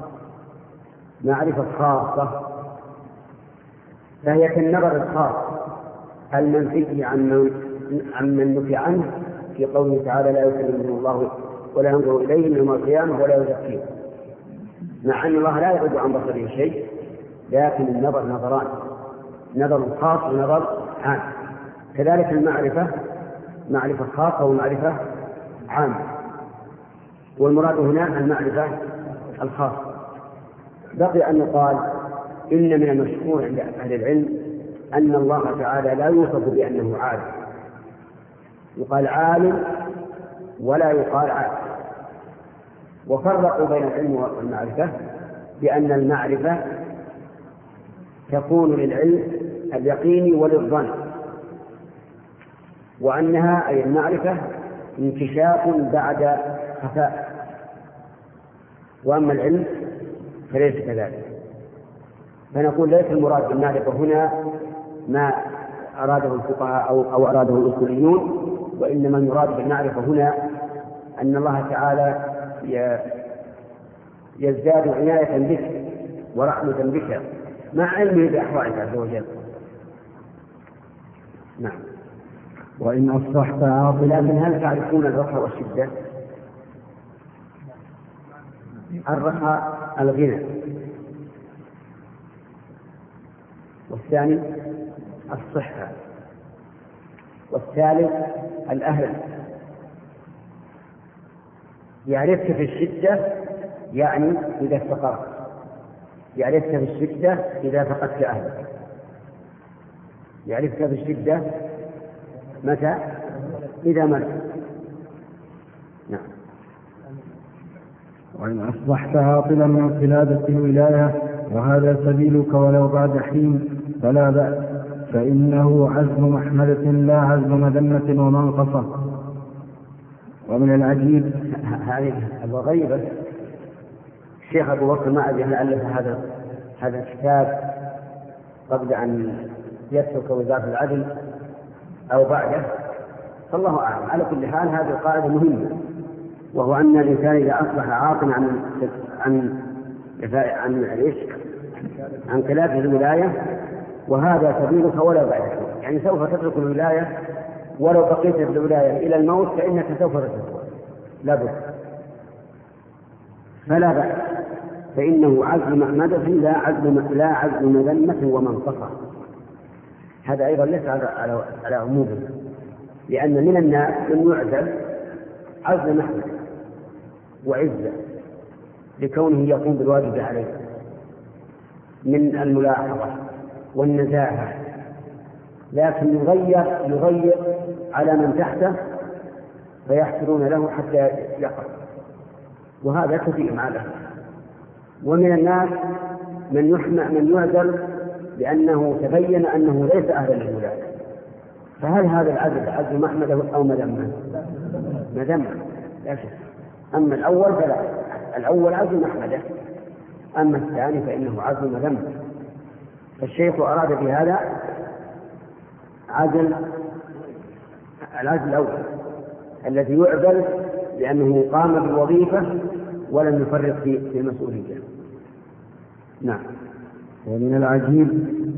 معرفة خاصة. فهي كالنظر الخاص. المنفي عن عن من نفي عنه؟ في قوله تعالى لا يكلمهم الله ولا ينظر إليهم يوم القيامة ولا يزكيهم. مع أن الله لا يعد عن بصره شيء لكن النظر نظران. نظر خاص ونظر عام. كذلك المعرفة معرفة خاصة ومعرفة عامة. والمراد هنا المعرفة الخاصة. بقي أن يقال إن من المشهور عند أهل العلم أن الله تعالى لا يوصف بأنه عالم. يقال عالم ولا يقال عالم. وفرقوا بين العلم والمعرفة بأن المعرفة تكون للعلم اليقيني وللظن وأنها أي المعرفة انكشاف بعد خفاء. وأما العلم فليس كذلك. فنقول ليس المراد بالمعرفة هنا ما أراده الفقهاء أو أو أراده الأصوليون وإنما المراد بالمعرفة هنا أن الله تعالى يزداد عناية بك ورحمة بك مع علمه بأحوالك عز وجل. نعم. وإن أصبحت عاطلا لكن هل تعرفون الرخاء والشدة؟ الرخاء الغنى. والثاني؟ الصحة. والثالث الأهل. يعرفك في الشدة يعني إذا افتقرت. يعرفك في الشدة إذا فقدت أهلك. يعرفك في الشدة متى؟ إذا مات نعم. وإن أصبحت عاطلا من قلادة الولاية وهذا سبيلك ولو بعد حين فلا بأس. فإنه عزم محمدة لا عزم مذمة ومنقصة ومن العجيب هذه الغيبة. الشيخ أبو بكر ما أدري هل ألف هذا هذا الكتاب قبل أن يترك وزارة العدل أو بعده. فالله أعلم. على كل حال هذه القاعدة مهمة. وهو أن الإنسان إذا أصبح عاقلا عن عن عن إيش؟ عن خلافه الولاية وهذا سبيلك ولا بعد يعني سوف تترك الولاية ولو بقيت في الولاية إلى الموت فإنك سوف تتركها لابد فلا بأس. فإنه عزم مأمدة لا عزم لا عزم مذمة ومنصفة هذا أيضا ليس على على على عمومه لأن من الناس من يعزل عزم محمد وعزة لكونه يقوم بالواجب عليه من الملاحظة. والنزاهة. لكن يغير يغير على من تحته فيحصلون له حتى يقع. وهذا كثير مع الأسف ومن الناس من يحمى من يعزل لأنه تبين أنه ليس أهلا للولاية فهل هذا العزل عزل محمد أو مذمة؟ مذمة لا شك. أما الأول فلا. الأول عزل محمده أما الثاني فإنه عزل مذمة فالشيخ أراد بهذا عزل العزل الأول الذي يعزل لأنه قام بالوظيفة ولم يفرط في المسؤولية. نعم. ومن العجيب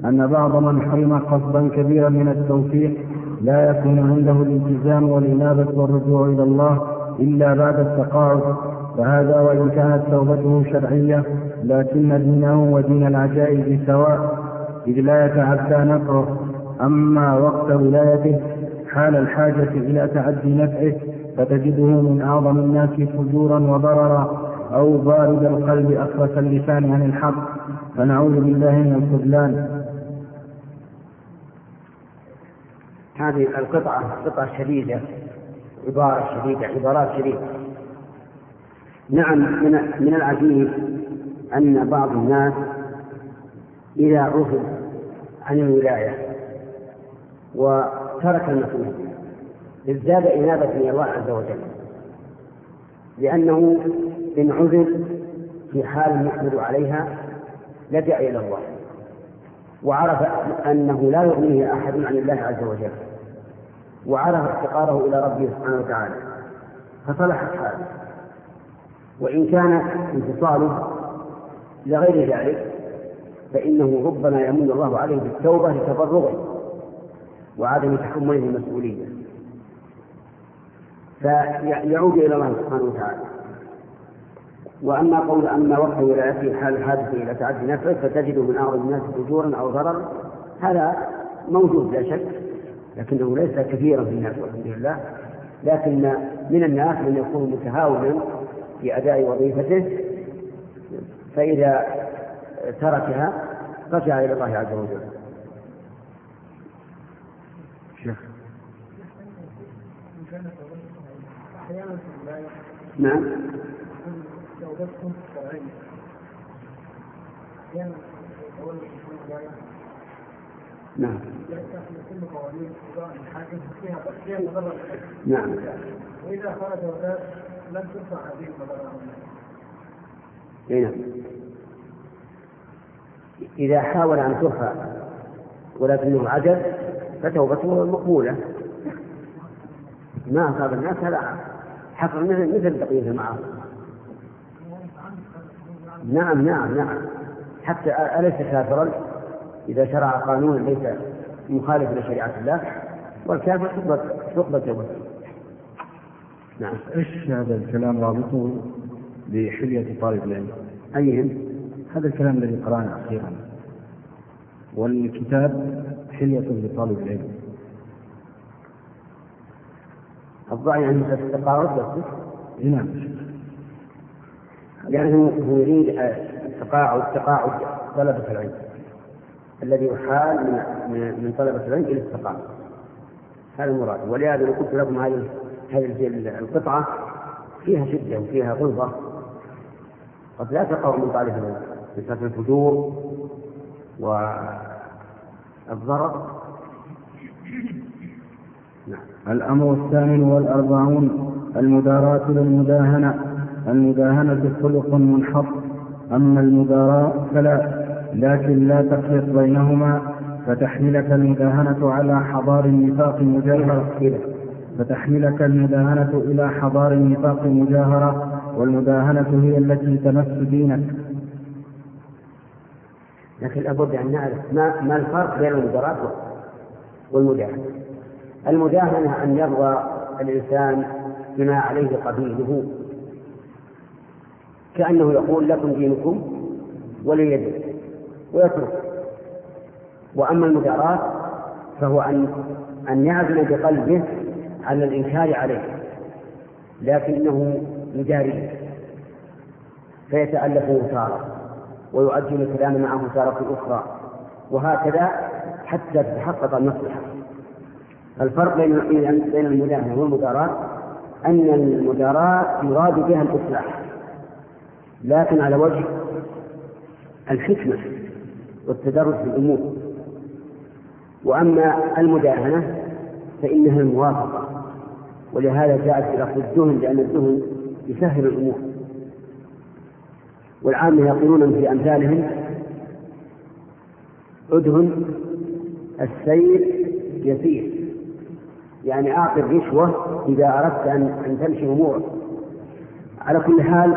أن بعض من حرم قصدا كبيرا من التوفيق لا يكون عنده الالتزام والإنابة والرجوع إلى الله إلا بعد التقاعد. فهذا وإن كانت توبته شرعية لكن دينه ودين العجائز سواء إذ لا يتعدى نفعه أما وقت ولايته حال الحاجة إلى تعدي نفعه فتجده من أعظم الناس فجورا وضررا أو بارد القلب أخرس اللسان عن الحق. فنعوذ بالله من الخذلان. هذه القطعة قطعة شديدة عبارة شديدة عبارات شديدة. نعم من من العجيب أن بعض الناس إذا عفوا عن الولاية وترك المسؤولية ازداد إنابة إلى الله عز وجل لأنه إن عزل في حال يحمد عليها لجأ إلى الله وعرف أنه لا يغنيه أحد عن الله عز وجل وعرف افتقاره إلى ربه سبحانه وتعالى فصلحت حاله وإن كان انفصاله لغير ذلك فإنه ربما يمن الله عليه بالتوبة لتفرغه وعدم تحمله المسؤولية. فيعود إلى الله سبحانه وتعالى. وأما قول أما وقت ولايته حال الحادث إلى تعدي نفسه فتجده من أعظم الناس فجورا أو ضررا هذا موجود لا شك لكنه ليس كثيرا في الناس والحمد لله. لكن من الناس من يكون متهاونا في أداء وظيفته فإذا تركها رجع إلى الله عز وجل. شيخ. نعم. نعم. نعم. وإذا خرج وتاب لم ترفع هذه المضرة نعم. إذا حاول أن ترفع ولكنه عجز فتوبته مقبولة. ما أصاب الناس هذا حصل مثل مثل بقية المعاصي. نعم نعم نعم. حتى أليس كافرا؟ إذا شرع قانونا ليس مخالف لشريعة الله والكافر تقبل تقبل توبته. نعم. إيش هذا الكلام؟ رابطه بحلية طالب العلم؟ أيهم؟ هذا الكلام الذي قرأنا أخيرا. والكتاب حلية لطالب العلم. الضعي عن التقاعد بس؟ نعم. يعني هو يريد التقاعد تقاعد طلبة العلم. الذي يحال من من طلبة العلم إلى التقاعد هذا المراد. ولهذا لو قلت لكم هذه هذه القطعة فيها شدة وفيها غلظة. قد لا تقع من طالب العلم. بسبب الفجور والضرر. نعم. الأمر الثامن والأربعون المداراة للمداهنة. المداهنة خلق منحط. أما المداراة فلا لكن لا تفرق بينهما. فتحملك المداهنة على حضار النفاق مجاهرة. فتحملك المداهنة إلى حضار النفاق مجاهرة. والمداهنة هي التي تمس دينك. لكن لابد أن نعرف ما, ما الفرق بين المداراة والمداهنة المداهنة أن يرضى الإنسان بما عليه قبيله. كأنه يقول لكم دينكم ولي يدين ويترك. وأما المداراة فهو أن أن يعزم بقلبه على الإنكار عليه لكنه يداريه فيتألفه تارة ويؤجل الكلام معه تارة أخرى. وهكذا حتى تتحقق المصلحة. الفرق بين بين المداهنة والمداراة أن المداراة يراد بها الإصلاح. لكن على وجه الحكمة والتدرج في الأمور. وأما المداهنة فإنها الموافقة. ولهذا جاءت لفظ الدهن لأن الدهن يسهل الأمور. والعامة يقولون في أمثالهم ادهن السير يسير. يعني أعطي الرشوة إذا أردت أن أن تمشي أمورك. على كل حال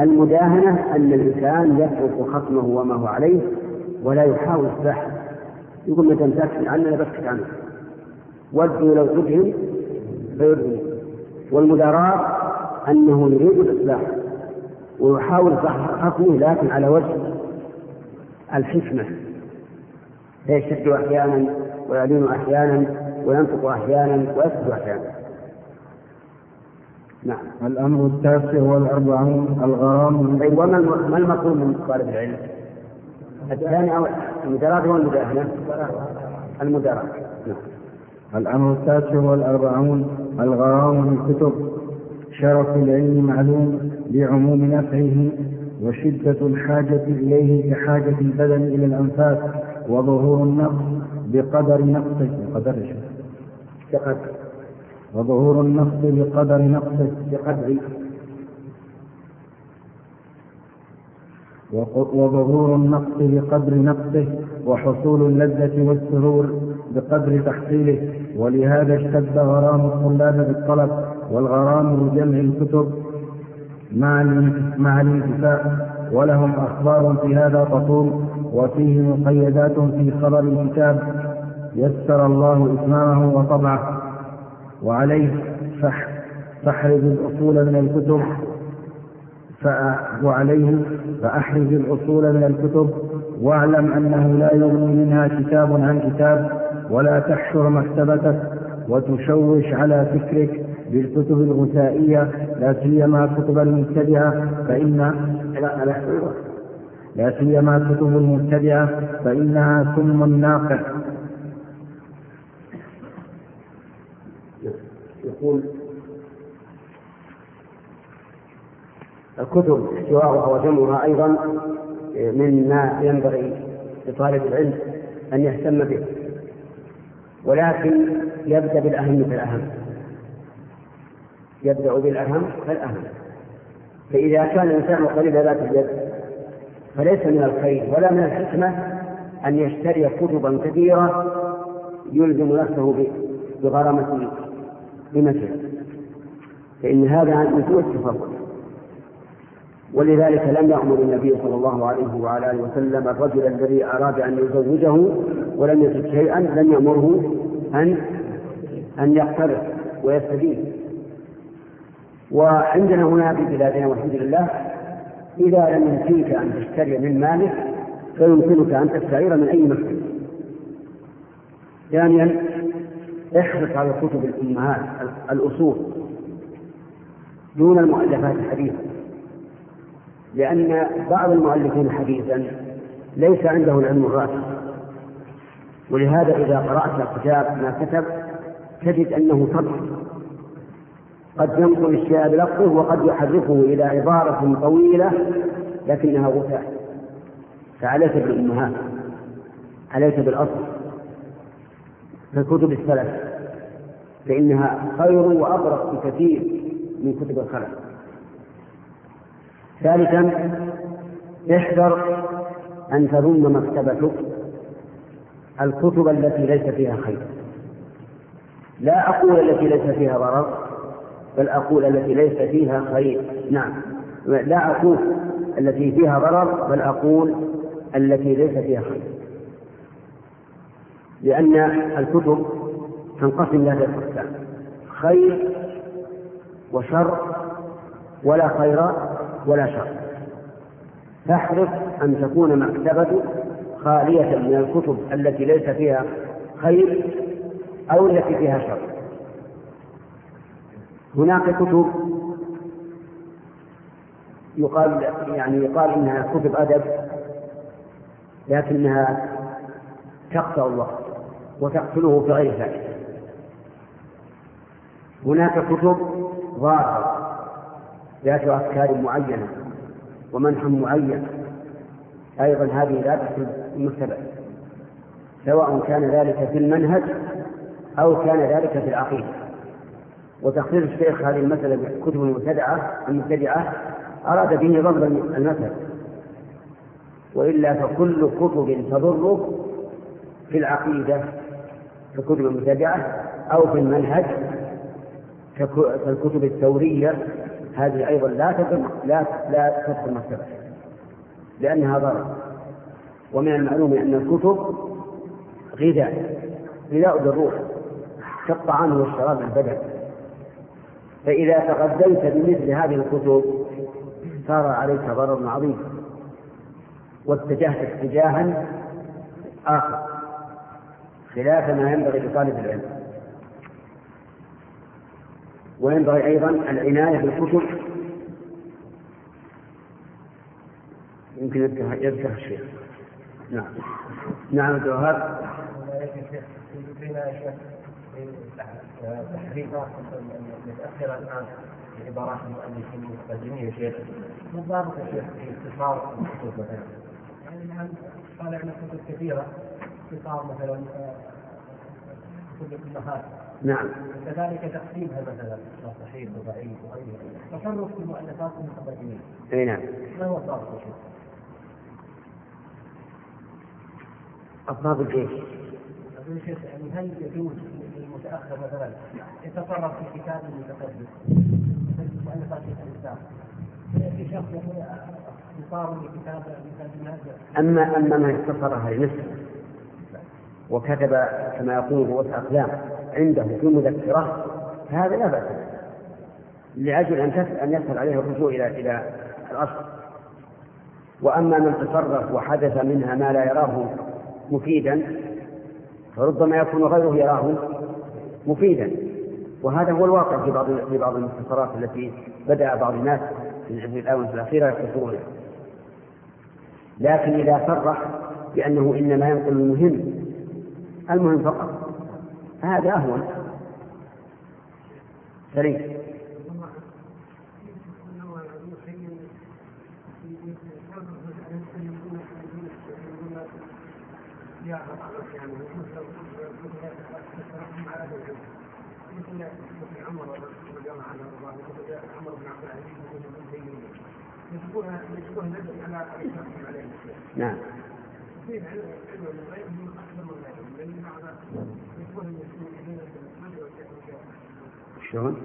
المداهنة أن الإنسان يترك خصمه وما هو عليه ولا يحاول إصلاحه يقول ما تمسكت عنه أنا بسكت عنه. ودوا لو تدهن فيدهن والمداراة أنه يريد الإصلاح. ويحاول خصمه لكن على وجه الحكمة. فيشد أحيانا ويلين أحيانا وينطق أحيانا ويسكت أحيانا؟ نعم. الأمر التاسع والأربعون الغرام. طيب وما ما المطلوب من طالب العلم؟ الثاني أو المداراة والمداهنة المداراة نعم. الأمر التاسع والأربعون الغرام بالكتب شرف العلم معلوم. لعموم نفعه وشدة الحاجة إليه كحاجة البدن إلى الأنفاس وظهور النقص بقدر نقصه بقدر بقدر. وظهور النقص بقدر نقصه بقدر. وظهور النقص بقدر نقصه وحصول اللذة والسرور بقدر تحصيله ولهذا اشتد غرام الطلاب بالطلب والغرام بجمع الكتب مع الانتفاع ولهم أخبار في هذا تطول وفيه مقيدات في خبر الكتاب يسر الله إتمامه وطبعه. وعليه فاحرز الأصول من الكتب وعليه فأحرز الأصول من الكتب. واعلم أنه لا يغني منها كتاب عن كتاب ولا تحشر مكتبتك وتشوش على فكرك. بالكتب الغثائية لا سيما كتب المبتدعة فإن لا سيما كتب المبتدعة فإنها سم ناقع يقول الكتب احتواؤها وجمعها أيضا مما ينبغي لطالب العلم أن يهتم به ولكن يبدأ بالأهم فالأهم يبدأ بالأهم فالأهم. فإذا كان الإنسان قريب ذات اليد فليس من الخير ولا من الحكمة أن يشتري كتبا كثيرة يلزم نفسه بغرامة بمثل. فإن هذا من سوء التفضل ولذلك لم يأمر النبي صلى الله عليه وعلى آله وسلم الرجل الذي أراد أن يزوجه ولم يجد شيئا لم يأمره أن أن يقترض ويستدين. وعندنا هنا في بلادنا والحمد لله إذا لم يمكنك أن تشتري من مالك فيمكنك أن تستعير من أي مكتب ثانيا احرص على كتب الأمهات الأصول دون المؤلفات الحديثة لأن بعض المؤلفين حديثا ليس عنده العلم الراسخ ولهذا إذا قرأت كتاب ما كتب تجد أنه طبع. قد ينقل الشيء بلفظه وقد يحرفه إلى عبارة طويلة لكنها غثاء فعليك بالأمهات عليك بالأصل. ككتب السلف فإنها خير وأبرق بكثير من كتب الخلف ثالثا احذر أن تضم مكتبتك الكتب التي ليس فيها خير. لا أقول التي ليس فيها ضرر. بل أقول التي ليس فيها خير. نعم. لا أقول التي فيها ضرر بل أقول التي ليس فيها خير. لأن الكتب تنقسم إلى ثلاثة أقسام خير وشر ولا خير ولا شر. فاحرص أن تكون مكتبة خالية من الكتب التي ليس فيها خير أو التي فيها شر. هناك كتب يقال يعني يقال إنها كتب أدب لكنها تقطع الوقت وتقتله في غير فائده هناك كتب ظاهرة ذات أفكار معينة ومنح معين أيضا هذه لا تحسب المكتبة سواء كان ذلك في المنهج أو كان ذلك في العقيدة. وتخصيص الشيخ هذه المسألة بكتب المبتدعة المبتدعة أراد به ضرب المثل. وإلا فكل كتب تضر في العقيدة ككتب المبتدعة أو في المنهج كالكتب الثورية. هذه أيضا لا تضر لا لا تدخل المكتبة لأنها ضرر. ومن المعلوم أن الكتب غذاء غذاء بالروح كالطعام والشراب البدن. فإذا تغذيت بمثل هذه الكتب صار عليك ضرر عظيم واتجهت اتجاها آخر خلاف ما ينبغي لطالب العلم وينبغي أيضا العناية بالكتب يمكن يذكر الشيخ نعم. نعم عبد الوهاب. تحريفات متاخره الآن في عبارات المؤلفين المتقدمين يا شيخ ما الضابط يا شيخ في اختصار الكتب مثلا؟ يعني نعم طالع لنا كتب كثيره اختصار مثلا آه، كتب الامهات نعم كذلك تقسيمها مثلا صحيح وضعيف وغيره تصرف في مؤلفات المتقدمين أي نعم ما هو الضابط يا شيخ؟ الضابط إيش؟ يا شيخ يعني هل يجوز يتصرف في كتاب المتقدم شيخ الإسلام في شخص يقول يصار لكتاب أما أما من اختصرها لنفسه وكتب كما يقول رؤوس أقلام عنده في مذكرة فهذا لا لأجل أن تسأل أن يسهل عليه الرجوع إلى إلى الأصل. وأما من تصرف وحدث منها ما لا يراه مفيدا فربما يكون غيره يراه مفيدا. وهذا هو الواقع في بعض في بعض المختصرات التي بدأ بعض الناس في الآونة الأخيرة يختصرونها لكن إذا صرح بأنه إنما ينقل المهم المهم فقط فهذا أهون. سليم. مثل نعم. شلون؟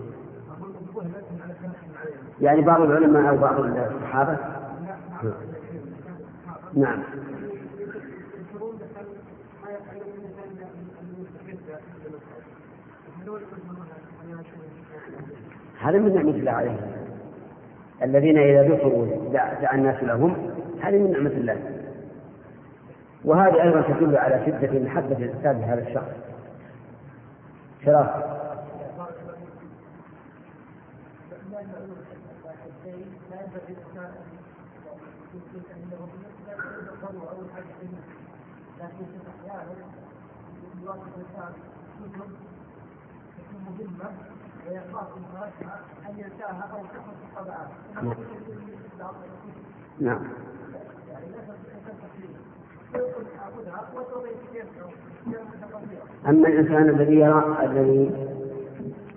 يعني بعض العلماء أو بعض الصحابة؟ نعم. هذا من نعمة الله عليهم. الذين إذا ذكروا دعا الناس لهم هذه من نعمة الله. وهذه أيضا تدل على شدة محبة الإنسان لهذا الشخص. شرف لكن أحيانا يواجه الانسان كتب تكون مهمة نعم. أما الإنسان الذي يرى الذي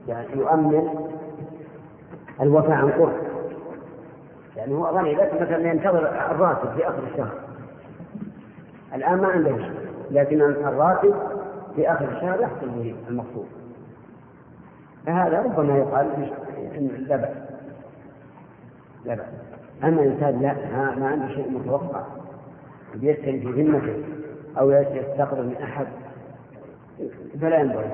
يعني يؤمن الوفاء عن قرب يعني هو غني لكن مثلا ينتظر الراتب في آخر الشهر. الآن ما عنده لكن الراتب في آخر الشهر يحصل به المقصود. فهذا ربما يقال لا بأس. لا بأس. أما الإنسان لا ما عنده شيء متوقع. يشتري في ذمته أو يستقرض من أحد فلا ينبغي.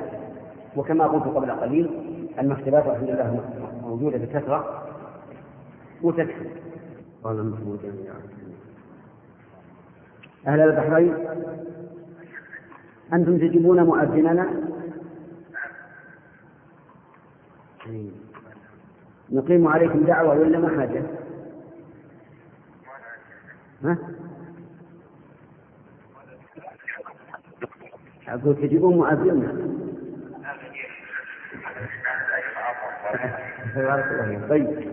وكما قلت قبل قليل المكتبات الحمد لله موجودة بكثرة وتكفي. قال المحمود أهل البحرين أنتم تجيبون مؤذننا نقيم عليكم دعوة ولا ما حاجة؟ ها؟ أقول تجيبون مؤذننا طيب.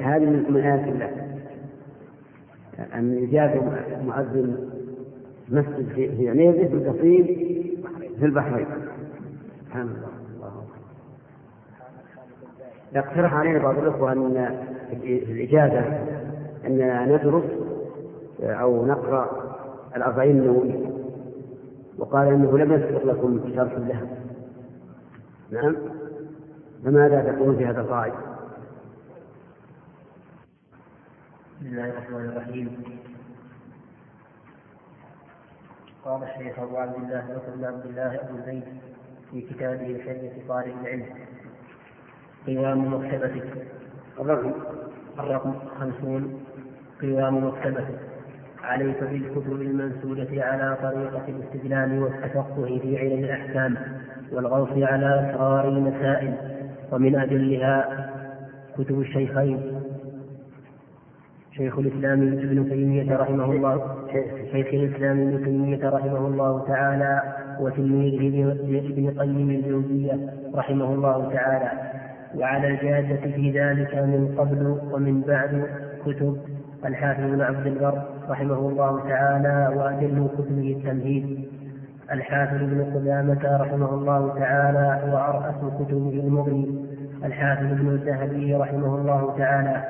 هذه من آيات الله. أن إيجاد مؤذن مسجد في عنيزة بتصيب في البحرين. سبحان الله. يقترح علينا بعض الأخوة أن في الإجازة أن ندرس أو نقرأ الأربعين النووية. وقال إنه لم يسبق لكم شرح لها نعم. فماذا تقولون في هذا الرأي؟ بسم الله الرحمن الرحيم. قال الشيخ أبو عبد الله بكر بن عبد الله أبو زيد في كتابه شرية طالب العلم. قوام مكتبتك. الرقم. الرقم خمسون. قوام مكتبتك. عليك بالكتب المنسوبة على طريقة الاستدلال والتفقه في علم الأحكام والغوص على أسرار المسائل. ومن أجلها كتب الشيخين. شيخ الإسلام ابن تيمية رحمه الله. شيخ الإسلام ابن تيمية رحمه الله تعالى وتلميذه ابن قيم الجوزية رحمه الله تعالى. وعلى الجادة في ذلك من قبل ومن بعد كتب الحافظ بن عبد البر رحمه الله تعالى وأجل كتبه التمهيد. الحافظ بن قدامة رحمه الله تعالى وأرأس كتبه المغني. الحافظ ابن الذهبي رحمه الله تعالى.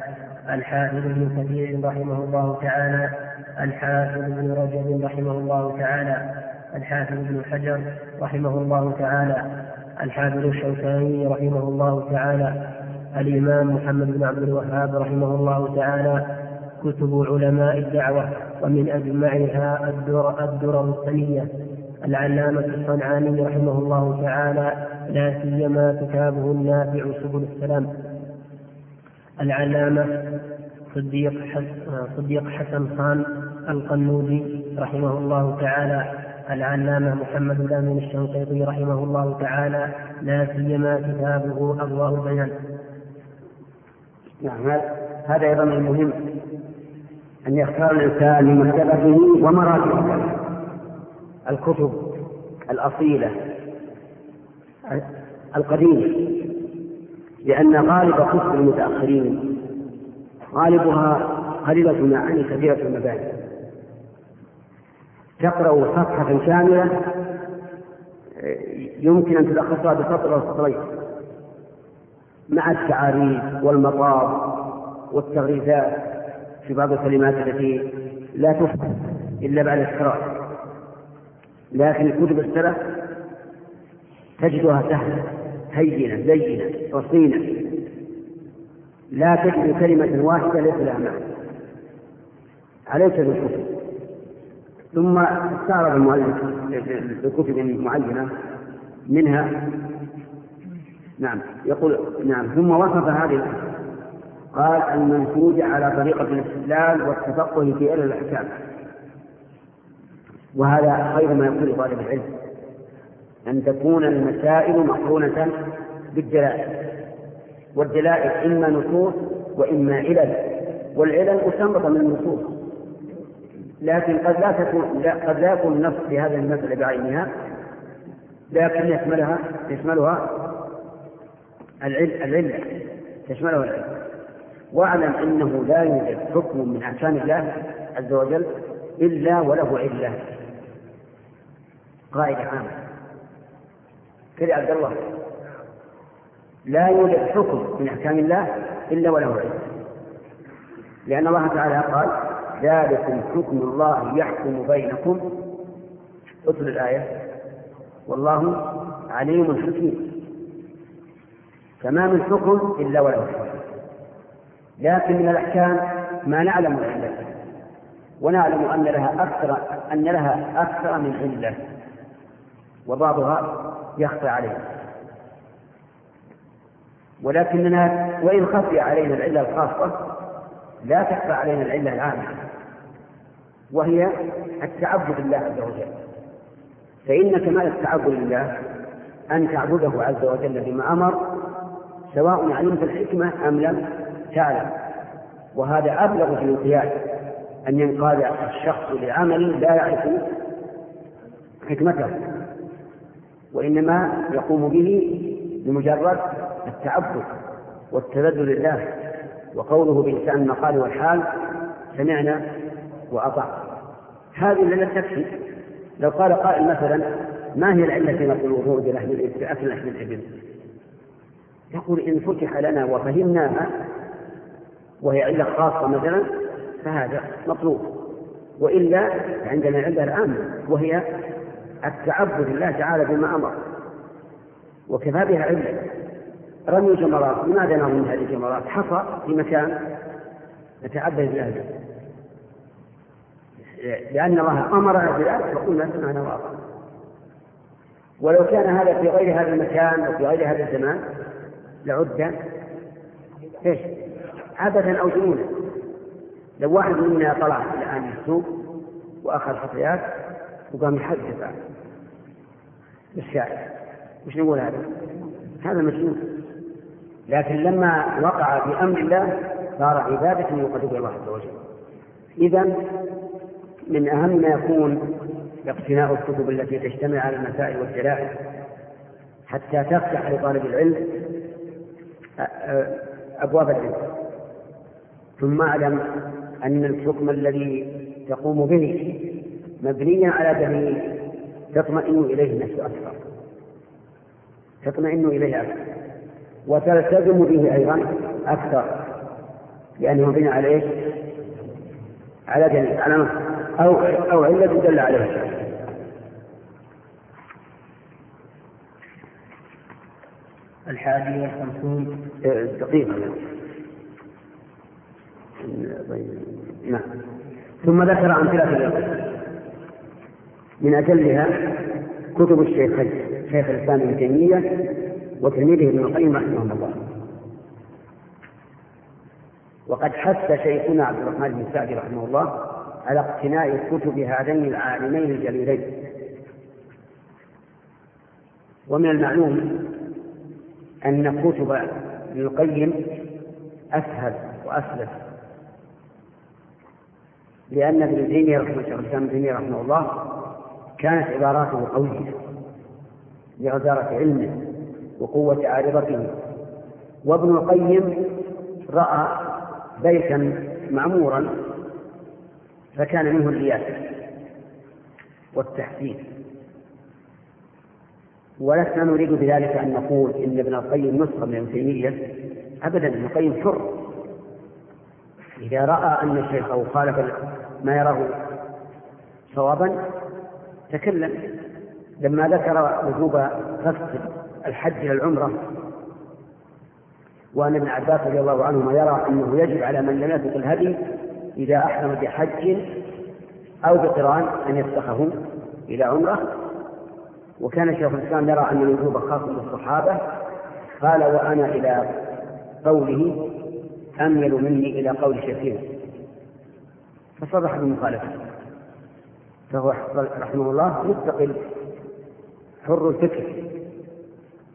الحافظ ابن كثير رحمه الله تعالى الحافظ ابن رجب رحمه الله تعالى الحافظ ابن حجر رحمه الله تعالى الحافظ الشوكاني رحمه الله تعالى الإمام محمد بن عبد الوهاب رحمه الله تعالى كتب علماء الدعوة ومن أجمعها الدر الدرر الثنية العلامة الصنعاني رحمه الله تعالى لا سيما كتابه النافع سبل السلام. العلامة صديق صديق حسن خان القنودي رحمه الله تعالى العلامة محمد الأمين الشنقيطي رحمه الله تعالى لا سيما كتابه أضواء البيان. نعم هذا أيضا المهم أن يختار الإنسان لمكتبته ومراجعه الكتب الأصيلة القديمة لأن غالب كتب المتأخرين غالبها قليلة المعاني كثيرة المباني تقرأ صفحة كاملة يمكن أن تلخصها بسطر أو سطرين مع التعاريف والمطاب والتغريزات في بعض الكلمات التي لا تفهم إلا بعد القراءة لكن كتب السلف تجدها سهلة هينة لينة رصينة. لا تجد كلمة واحدة ليس لها معنى. عليك بالكتب ثم استعرض المؤلف بكتب معينة منها. نعم يقول نعم ثم وصف هذه قال المنسوج على طريقة الاستدلال والتفقه في علم الأحكام. وهذا خير ما يقول طالب العلم. أن تكون المسائل مقرونة بالدلائل. والدلائل إما نصوص وإما علل. والعلل مستنبطة من النصوص. لكن قد لا تكون لا قد لا يكون النص في هذه المسألة بعينها لكن يشملها يشملها العلة. تشمله العلة. واعلم إنه لا يوجد حكم من احكام الله عز وجل إلا وله علة. قاعدة عامة. كذا عبد الله. لا يوجد حكم من أحكام الله إلا وله عله لأن الله تعالى قال ذلكم حكم الله يحكم بينكم. اتل الآية. والله عليم حكيم. فما من حكم إلا وله حكم لكن من الأحكام ما نعلم العلة ونعلم أن لها أكثر أن لها أكثر من علة. وبعضها يخفى علينا ولكننا وإن خفي علينا العلة الخاصة لا تخفى علينا العلة العامة وهي التعبد لله عز وجل. فإن كمال التعبد لله أن تعبده عز وجل بما أمر سواء علمت الحكمة أم لم تعلم. وهذا أبلغ في الانقياد أن ينقاد الشخص لعمل لا يعرف حكمته وإنما يقوم به بمجرد التعبد والتذلل لله وقوله بلسان المقال والحال سمعنا وأطعنا. هذه العلة تكفي. لو قال قائل مثلا ما هي العلة في نقل الوضوء في أكل لحم الإبل؟ يقول إن فتح لنا وفهمناها وهي علة خاصة مثلا فهذا مطلوب. وإلا عندنا علة العامة وهي التعبد لله تعالى بما أمر. وكفى بها علة. رمي جمرات. لماذا نرمي هذه الجمرات؟ حصى في مكان نتعبد به. لأن الله أمرنا بذلك فقلنا سمعنا وأطعنا ولو كان هذا في غير هذا المكان وفي غير هذا الزمان لعد. إيش؟ عبثا أو جنونا. لو واحد منا طلع الآن السوق وأخذ حصيات وقام يحدث. بالشارع وش نقول هذا؟ هذا مجنون. لكن لما وقع بأمر الله صار عبادة يقرب الله عز وجل. اذا من أهم ما يكون اقتناء الكتب التي تجتمع على المسائل والدلائل حتى تفتح لطالب العلم أبواب العلم. ثم أعلم أن الحكم الذي تقوم به مبنيا على دليل تطمئن إليه النفس أكثر. تطمئن إليه أكثر. وتلتزم به أيضا أكثر لأنه مبني على إيش؟ على دليل على نص أو أو علة دل عليها. الشرع الحادي والخمسون دقيقة. نعم. ثم ذكر أمثلة من أجلها كتب الشيخين شيخ الإسلام ابن تيمية وتلميذه ابن القيم رحمه الله. وقد حث شيخنا عبد الرحمن بن سعدي رحمه الله على اقتناء كتب هذين العالمين الجليلين. ومن المعلوم أن كتب ابن القيم أسهل وأسلس. لأن ابن تيمية رحمه الله ابن تيمية رحمه الله كانت عباراته قوية لغزارة علمه. وقوة عارضته. وابن القيم رأى بيتا معمورا فكان منه الرياسة والتحسين. ولسنا نريد بذلك أن نقول إن ابن القيم نسخة من ابن تيمية. أبدا ابن القيم حر. إذا رأى أن شيخه خالف ما يراه صوابا تكلم. لما ذكر وجوب قصد الحج العمرة. وأن ابن عباس رضي الله عنهما يرى أنه يجب على من لم يسبق الهدي إذا أحرم بحج أو بقران أن يفسخه إلى عمرة. وكان شيخ الإسلام يرى أن الوجوب خاص بالصحابة. قال وأنا إلى قوله أميل مني إلى قول شيخنا فصرح بالمخالفة. فهو رحمه الله مستقل حر الفكر.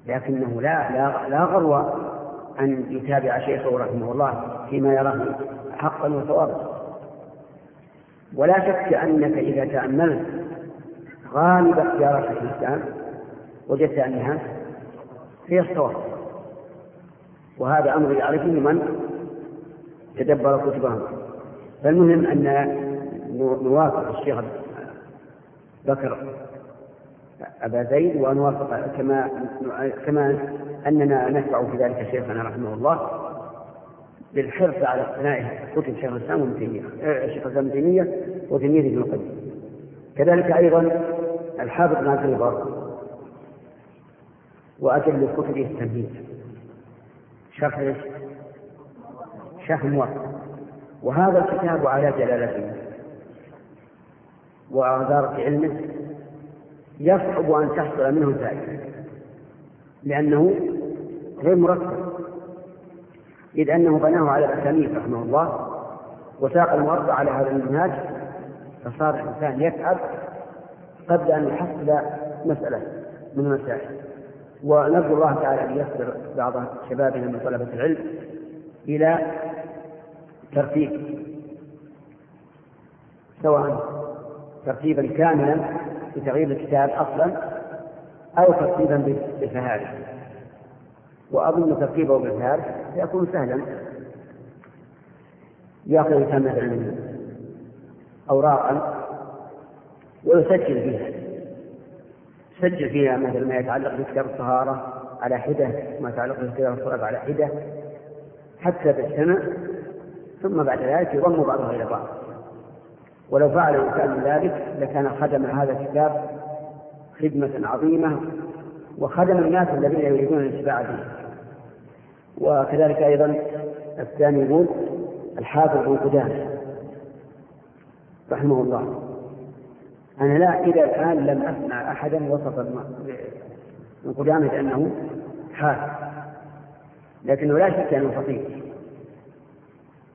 لكنه لا لا لا غرو أن يتابع شيخه رحمه الله فيما يراه حقا وصوابا. ولا شك أنك إذا تأملت غالب اختيارات الإسلام وجدت أنها هي الصواب. وهذا أمر يعرفه من تدبر كتبهم. فالمهم أن نوافق الشيخ بكر أبا زيد ونوافق كما كما أننا نتبع في ذلك شيخنا رحمه الله بالحرص على اقتناء كتب شيخ الإسلام وابن تيمية آه، شيخ الإسلام ابن تيمية وتلميذه ابن القيم. كذلك أيضا الحافظ بن عبد البر وأجل كتبه التمهيد. شرح؟ شرح موافق. وهذا الكتاب على جلالته وعذارة علمه يصعب أن تحصل منه فائدة لأنه غير مرتب. إذ أنه بناه على الأسانيد رحمه الله وساق الموضع على هذا المنهاج فصار الإنسان يتعب قبل أن يحصل مسألة من المسائل. ونرجو الله تعالى أن يسر بعض شبابنا من طلبة العلم إلى ترتيب سواء ترتيبا كاملا بتغيير الكتاب أصلا أو ترتيبا بالفهارس وأظن ترتيبه بالفهارس سيكون سهلا. يأخذ الإنسان مثلا أوراقا ويسجل فيها. يسجل فيها مثلا ما يتعلق بكتاب الطهارة على حدة ما يتعلق بكتاب الصلاة على حدة حتى تجتمع ثم بعد ذلك يضم بعضها إلى بعض. ولو فعل الإنسان ذلك لكان خدم هذا الكتاب خدمة عظيمة وخدم الناس الذين يريدون الانتفاع به. وكذلك أيضا الثاني يقول الحافظ بن قدامة رحمه الله. أنا لا إلى الآن لم أسمع أحدا وصف ابن قدامة بأنه حافظ. لكنه لا شك أنه فقيه.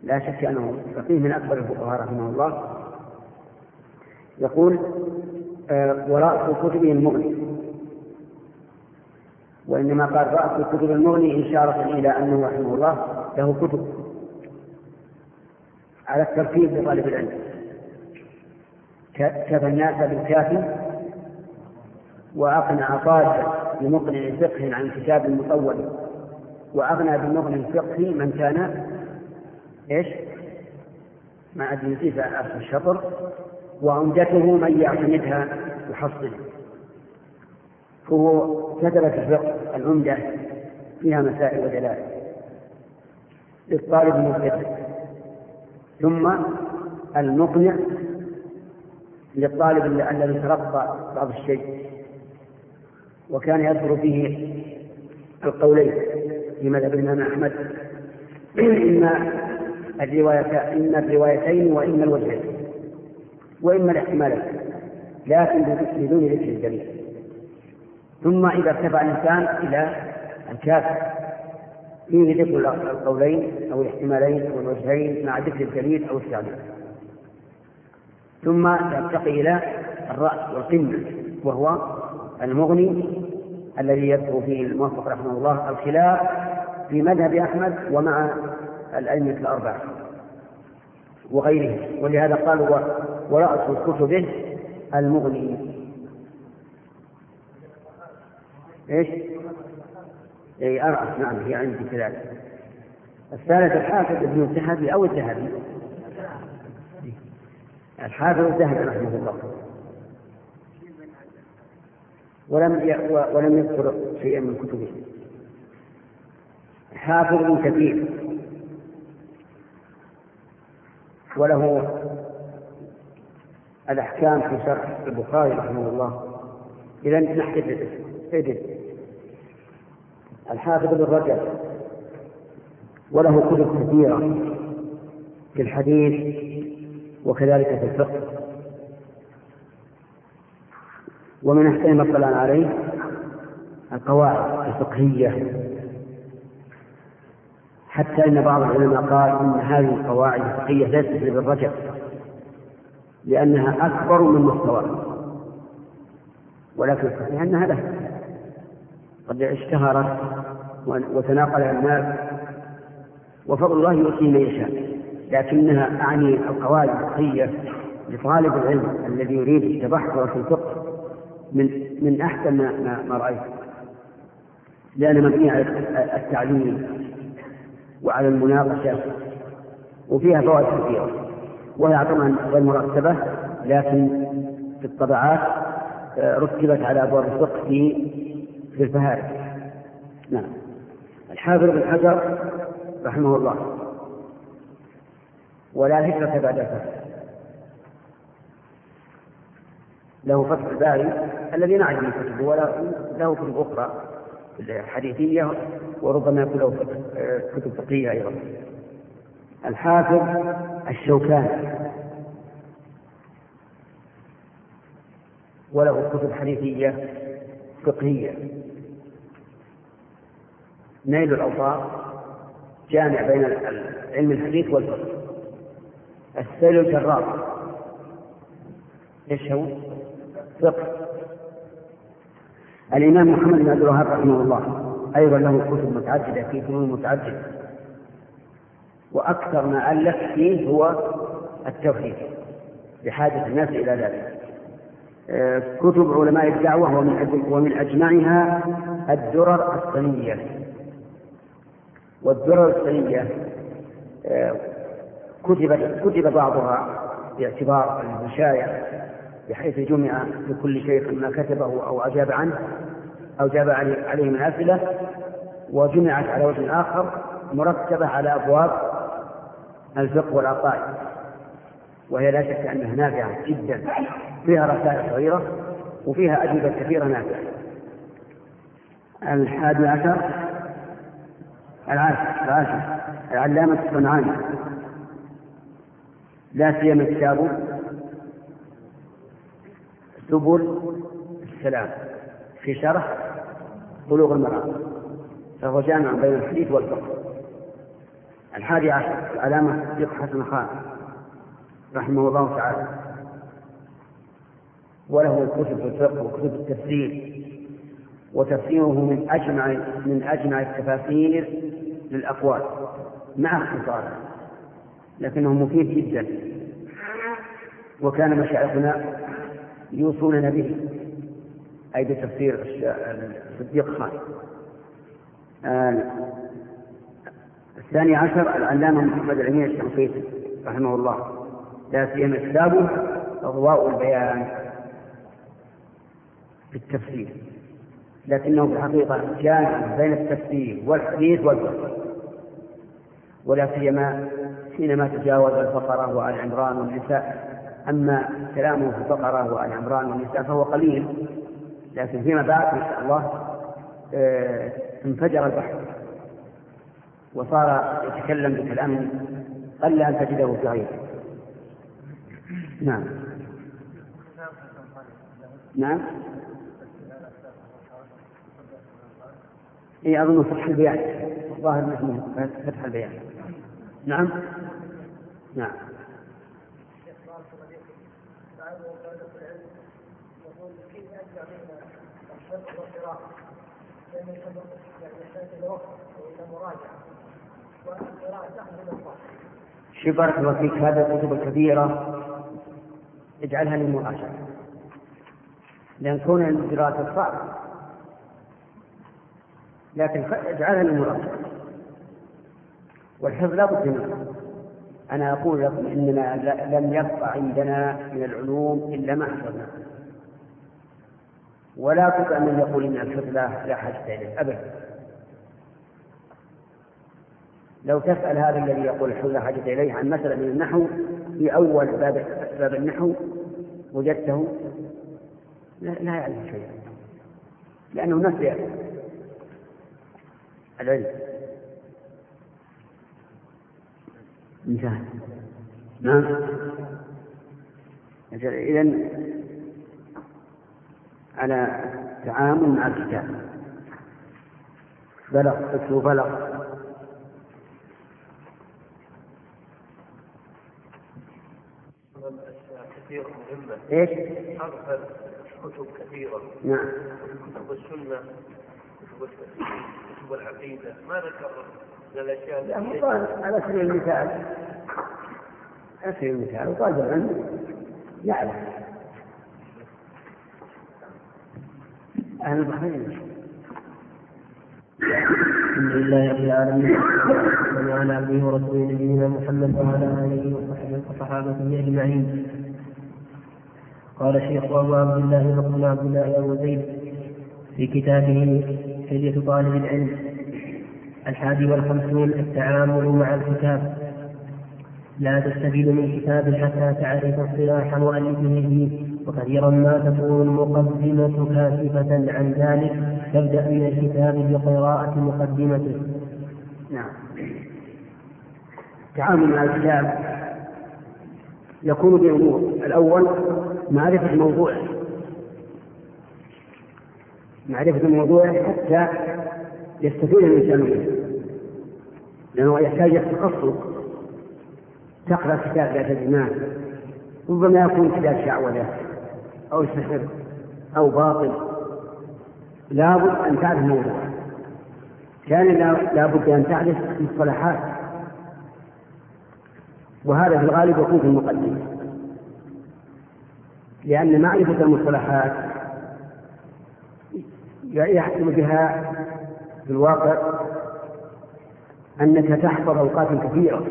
لا شك أنه فقيه من أكبر الفقهاء رحمه الله. يقول آه، ورأس كتبه المغني. وإنما قال رأس كتب المغني إشارة إلى أنه رحمه الله له كتب. على الترتيب لطالب العلم. كفى الناس بالكافي وأقنع طالبا بمقنع فقه عن كتاب مطول وأغنى بالمغني الفقهي من كان إيش؟ ما أدري نسيت الشطر. وعمدته من يعتمدها يحصل. هو كتب في الفقه العمدة فيها مسائل ودلائل. للطالب المبتدئ. ثم المقنع للطالب الذي تلقى بعض الشيء. وكان يذكر فيه القولين في مذهب الإمام أحمد. إما الروايتين وإما الوجهين. وإما الاحتمالين لكن بدون ذكر الدليل. ثم إذا ارتفع الإنسان إلى الكافر فيه ذكر القولين أو الاحتمالين أو الوجهين مع ذكر الدليل أو التعليل ثم يرتقي إلى الرأس والقمة وهو المغني الذي يذكر فيه الموفق رحمه الله الخلاف في مذهب أحمد ومع الأئمة الأربعة وغيرهم. ولهذا قالوا ورأس كتبه المغني. إيش؟ اي أرأس نعم هي عندي كذلك الثالث الحافظ ابن الذهبي أو الذهبي؟ الحافظ الذهبي رحمه الله. ولم ولم يذكر شيئا من كتبه. حافظ كثير وله الأحكام في شرح البخاري رحمه الله. إذا نحكي الإسم. الحافظ بن رجب. وله كتب كثيرة في الحديث وكذلك في الفقه. ومن أحسن ما اطلعنا عليه القواعد الفقهية. حتى إن بعض العلماء قال إن هذه القواعد الفقهية ليست لابن رجب. لأنها أكبر من مستواه ولكن الصحيح أنها له قد اشتهرت وتناقلها الناس وفضل الله يؤتي من يشاء. لكنها أعني القواعد الفقهية لطالب العلم الذي يريد التبحر في الفقه من من أحسن ما, ما رأيت. لأن مبنية على التعليم وعلى المناقشة وفيها فوائد كثيرة. وهي طبعا غير مرتبة لكن في الطبعات آه، رتبت على أبواب الفقه في في الفهارس نعم. الحافظ بن حجر رحمه الله. ولا هجرة بعد الفتح له فتح الباري الذي نعلم من كتبه ولا له كتب أخرى حديثية وربما يكون له كتب فقهية أيضا. الحافظ الشوكاني وله كتب حديثية فقهية. نيل الأوطار جامع بين علم الحديث والفقه. السيل الجرار إيش هو؟ فقه. الإمام محمد بن عبد الوهاب رحمه الله أيضا له كتب متعددة في فنون متعددة. وأكثر ما ألف فيه هو التوحيد بحاجة الناس إلى ذلك. آه، كتب علماء الدعوة ومن ومن أجمعها الدرر الصينية والدرر الصينية آه، كتب كتب بعضها باعتبار المشايع بحيث جمع لكل شيخ ما كتبه أو أجاب عنه أو جاب عليه من أسئلة وجمعت على وجه آخر مرتبة على أبواب الفقه والعقائد. وهي لا شك أنها نافعة جدا. فيها رسائل صغيرة وفيها أجوبة كثيرة نافعة. الحادي عشر العاشر العاشر العلامة الصنعاني. لا سيما كتابه سبل السلام. في شرح بلوغ المرأة فهو جامع بين الحديث والفقه. الحادي عشر العلامة صديق حسن خان رحمه الله تعالى. وله كتب في الفقه وكتب التفسير وتفسيره من أجمع من أجمع التفاسير للأقوال مع اختصاره لكنه مفيد جدا. وكان مشايخنا يوصوننا به أي بتفسير الصديق خان. آه الثاني عشر العلامة محمد الأمين الشنقيطي رحمه الله. لا سيما كتابه أضواء البيان في التفسير. لكنه في الحقيقة جامع بين التفسير والحديث والفقه. ولا سيما حينما تجاوز البقرة وآل عمران والنساء. أما كلامه في البقرة وآل عمران والنساء فهو قليل. لكن فيما بعد ما شاء الله آه، انفجر البحر. وصار يتكلم بكلام قل أن تجده في غيره. نعم. نعم. اي أظن فتح البيان. الظاهر إنه فتح البيان. نعم. نعم. شوف بارك الله فيك هذه الكتب الكبيرة اجعلها للمراجعة لأن كون الدراسة صعب لكن اجعلها للمراجعة والحفظ لا بد منه. أنا أقول لكم إننا لم يبقى عندنا من العلوم إلا ما حفظناه. ولا بد من يقول إن الحفظ لا حاجة إليه أبدا. لو تسأل هذا الذي يقول لا حاجة إليه عن مسألة من النحو في أول باب باب النحو وجدته لا, لا يعرف شيئا لأنه نسي العلم. انتهى. نعم. إذا على تعامل مع الكتاب. بلغ اسمه بلغ. كثيرة مهمة. إيش؟ حرفا كتب كثيرة. نعم. كتب السنة كتب التفسير كتب العقيدة ما ذكر من الأشياء التي على سبيل المثال على سبيل المثال طالب العلم يعرف أهل البحرين. الحمد لله رب العالمين وعلى عبده ورسوله نبينا محمد وعلى آله وصحبه وصحابته أجمعين. قال الشيخ أبو عبد الله بن عبد الله ابو زيد في كتابه حلية طالب العلم الحادي والخمسون التعامل مع الكتاب لا تستفيد من كتاب حتى تعرف اصطلاح مؤلفه وكثيرا ما تكون المقدمة كاشفة عن ذلك تبدأ من الكتاب بقراءة مقدمته. نعم. التعامل مع الكتاب يكون بأمور، الأول معرفة موضوعه. معرفة موضوعه حتى يستفيد الإنسان منه. لأنه يحتاج إلى التخصص. تقرأ كتاب لا تدري ربما يكون كتاب شعوذة أو سحر أو باطل لابد أن تعرف الموضوع كان لابد أن تعرف مصطلحات وهذا في الغالب يكون في المقدمة لأن معرفة المصطلحات يحصل بها في الواقع أنك تحفظ أوقات كثيرة.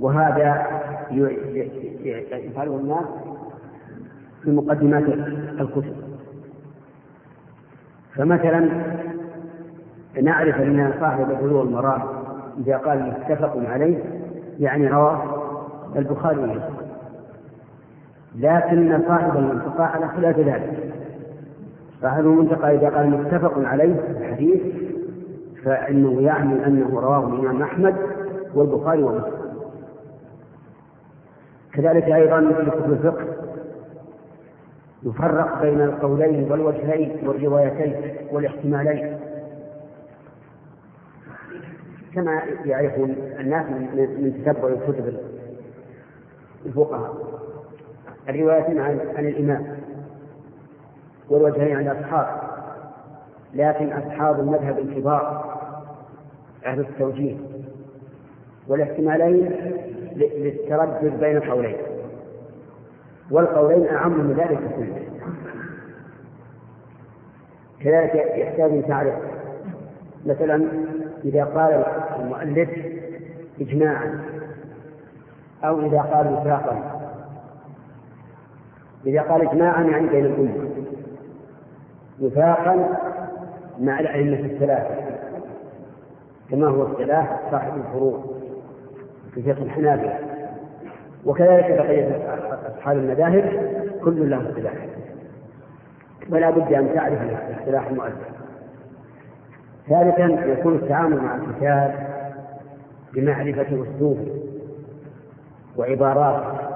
وهذا يفعله الناس في مقدمات الكتب. فمثلا نعرف أن صاحب البلوغ المرام إذا قال متفق عليه يعني رواه البخاري. ومسلم لكن صاحب المنطقة على خلاف ذلك. صاحب المنطقة إذا قال متفق عليه الحديث فإنه يعني أنه رواه الإمام أحمد والبخاري ومسلم. كذلك أيضا في كتب الفقه يفرق بين القولين والوجهين والروايتين والاحتمالين. كما يعرف الناس من تتبع كتب الفقهاء. الروايتين عن, عن الإمام والوجهين عن الأصحاب لكن أصحاب المذهب الكبار أهل التوجيه والاحتمالين للتردد بين القولين والقولين أعم من ذلك كله كذلك يحتاج أن تعرف مثلا إذا قال المؤلف إجماعا أو إذا قال وفاقا إذا قال إجماعا يعني بين الأمة وفاقا مع الأئمة الثلاثة. كما هو اصطلاح صاحب الفروع في فقه الحنابلة. وكذلك بقية أصحاب المذاهب كل لهم اصطلاح ولا بد أن تعرف اصطلاح المؤلف. ثالثا يكون التعامل مع الكتاب بمعرفة أسلوبه وعباراته.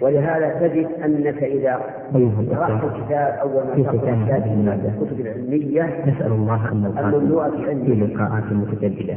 ولهذا تجد أنك إذا قرأت الكتاب أول ما تقرأ الكتاب الكتب العلمية نسأل الله أن الممنوعة في لقاءات متجددة.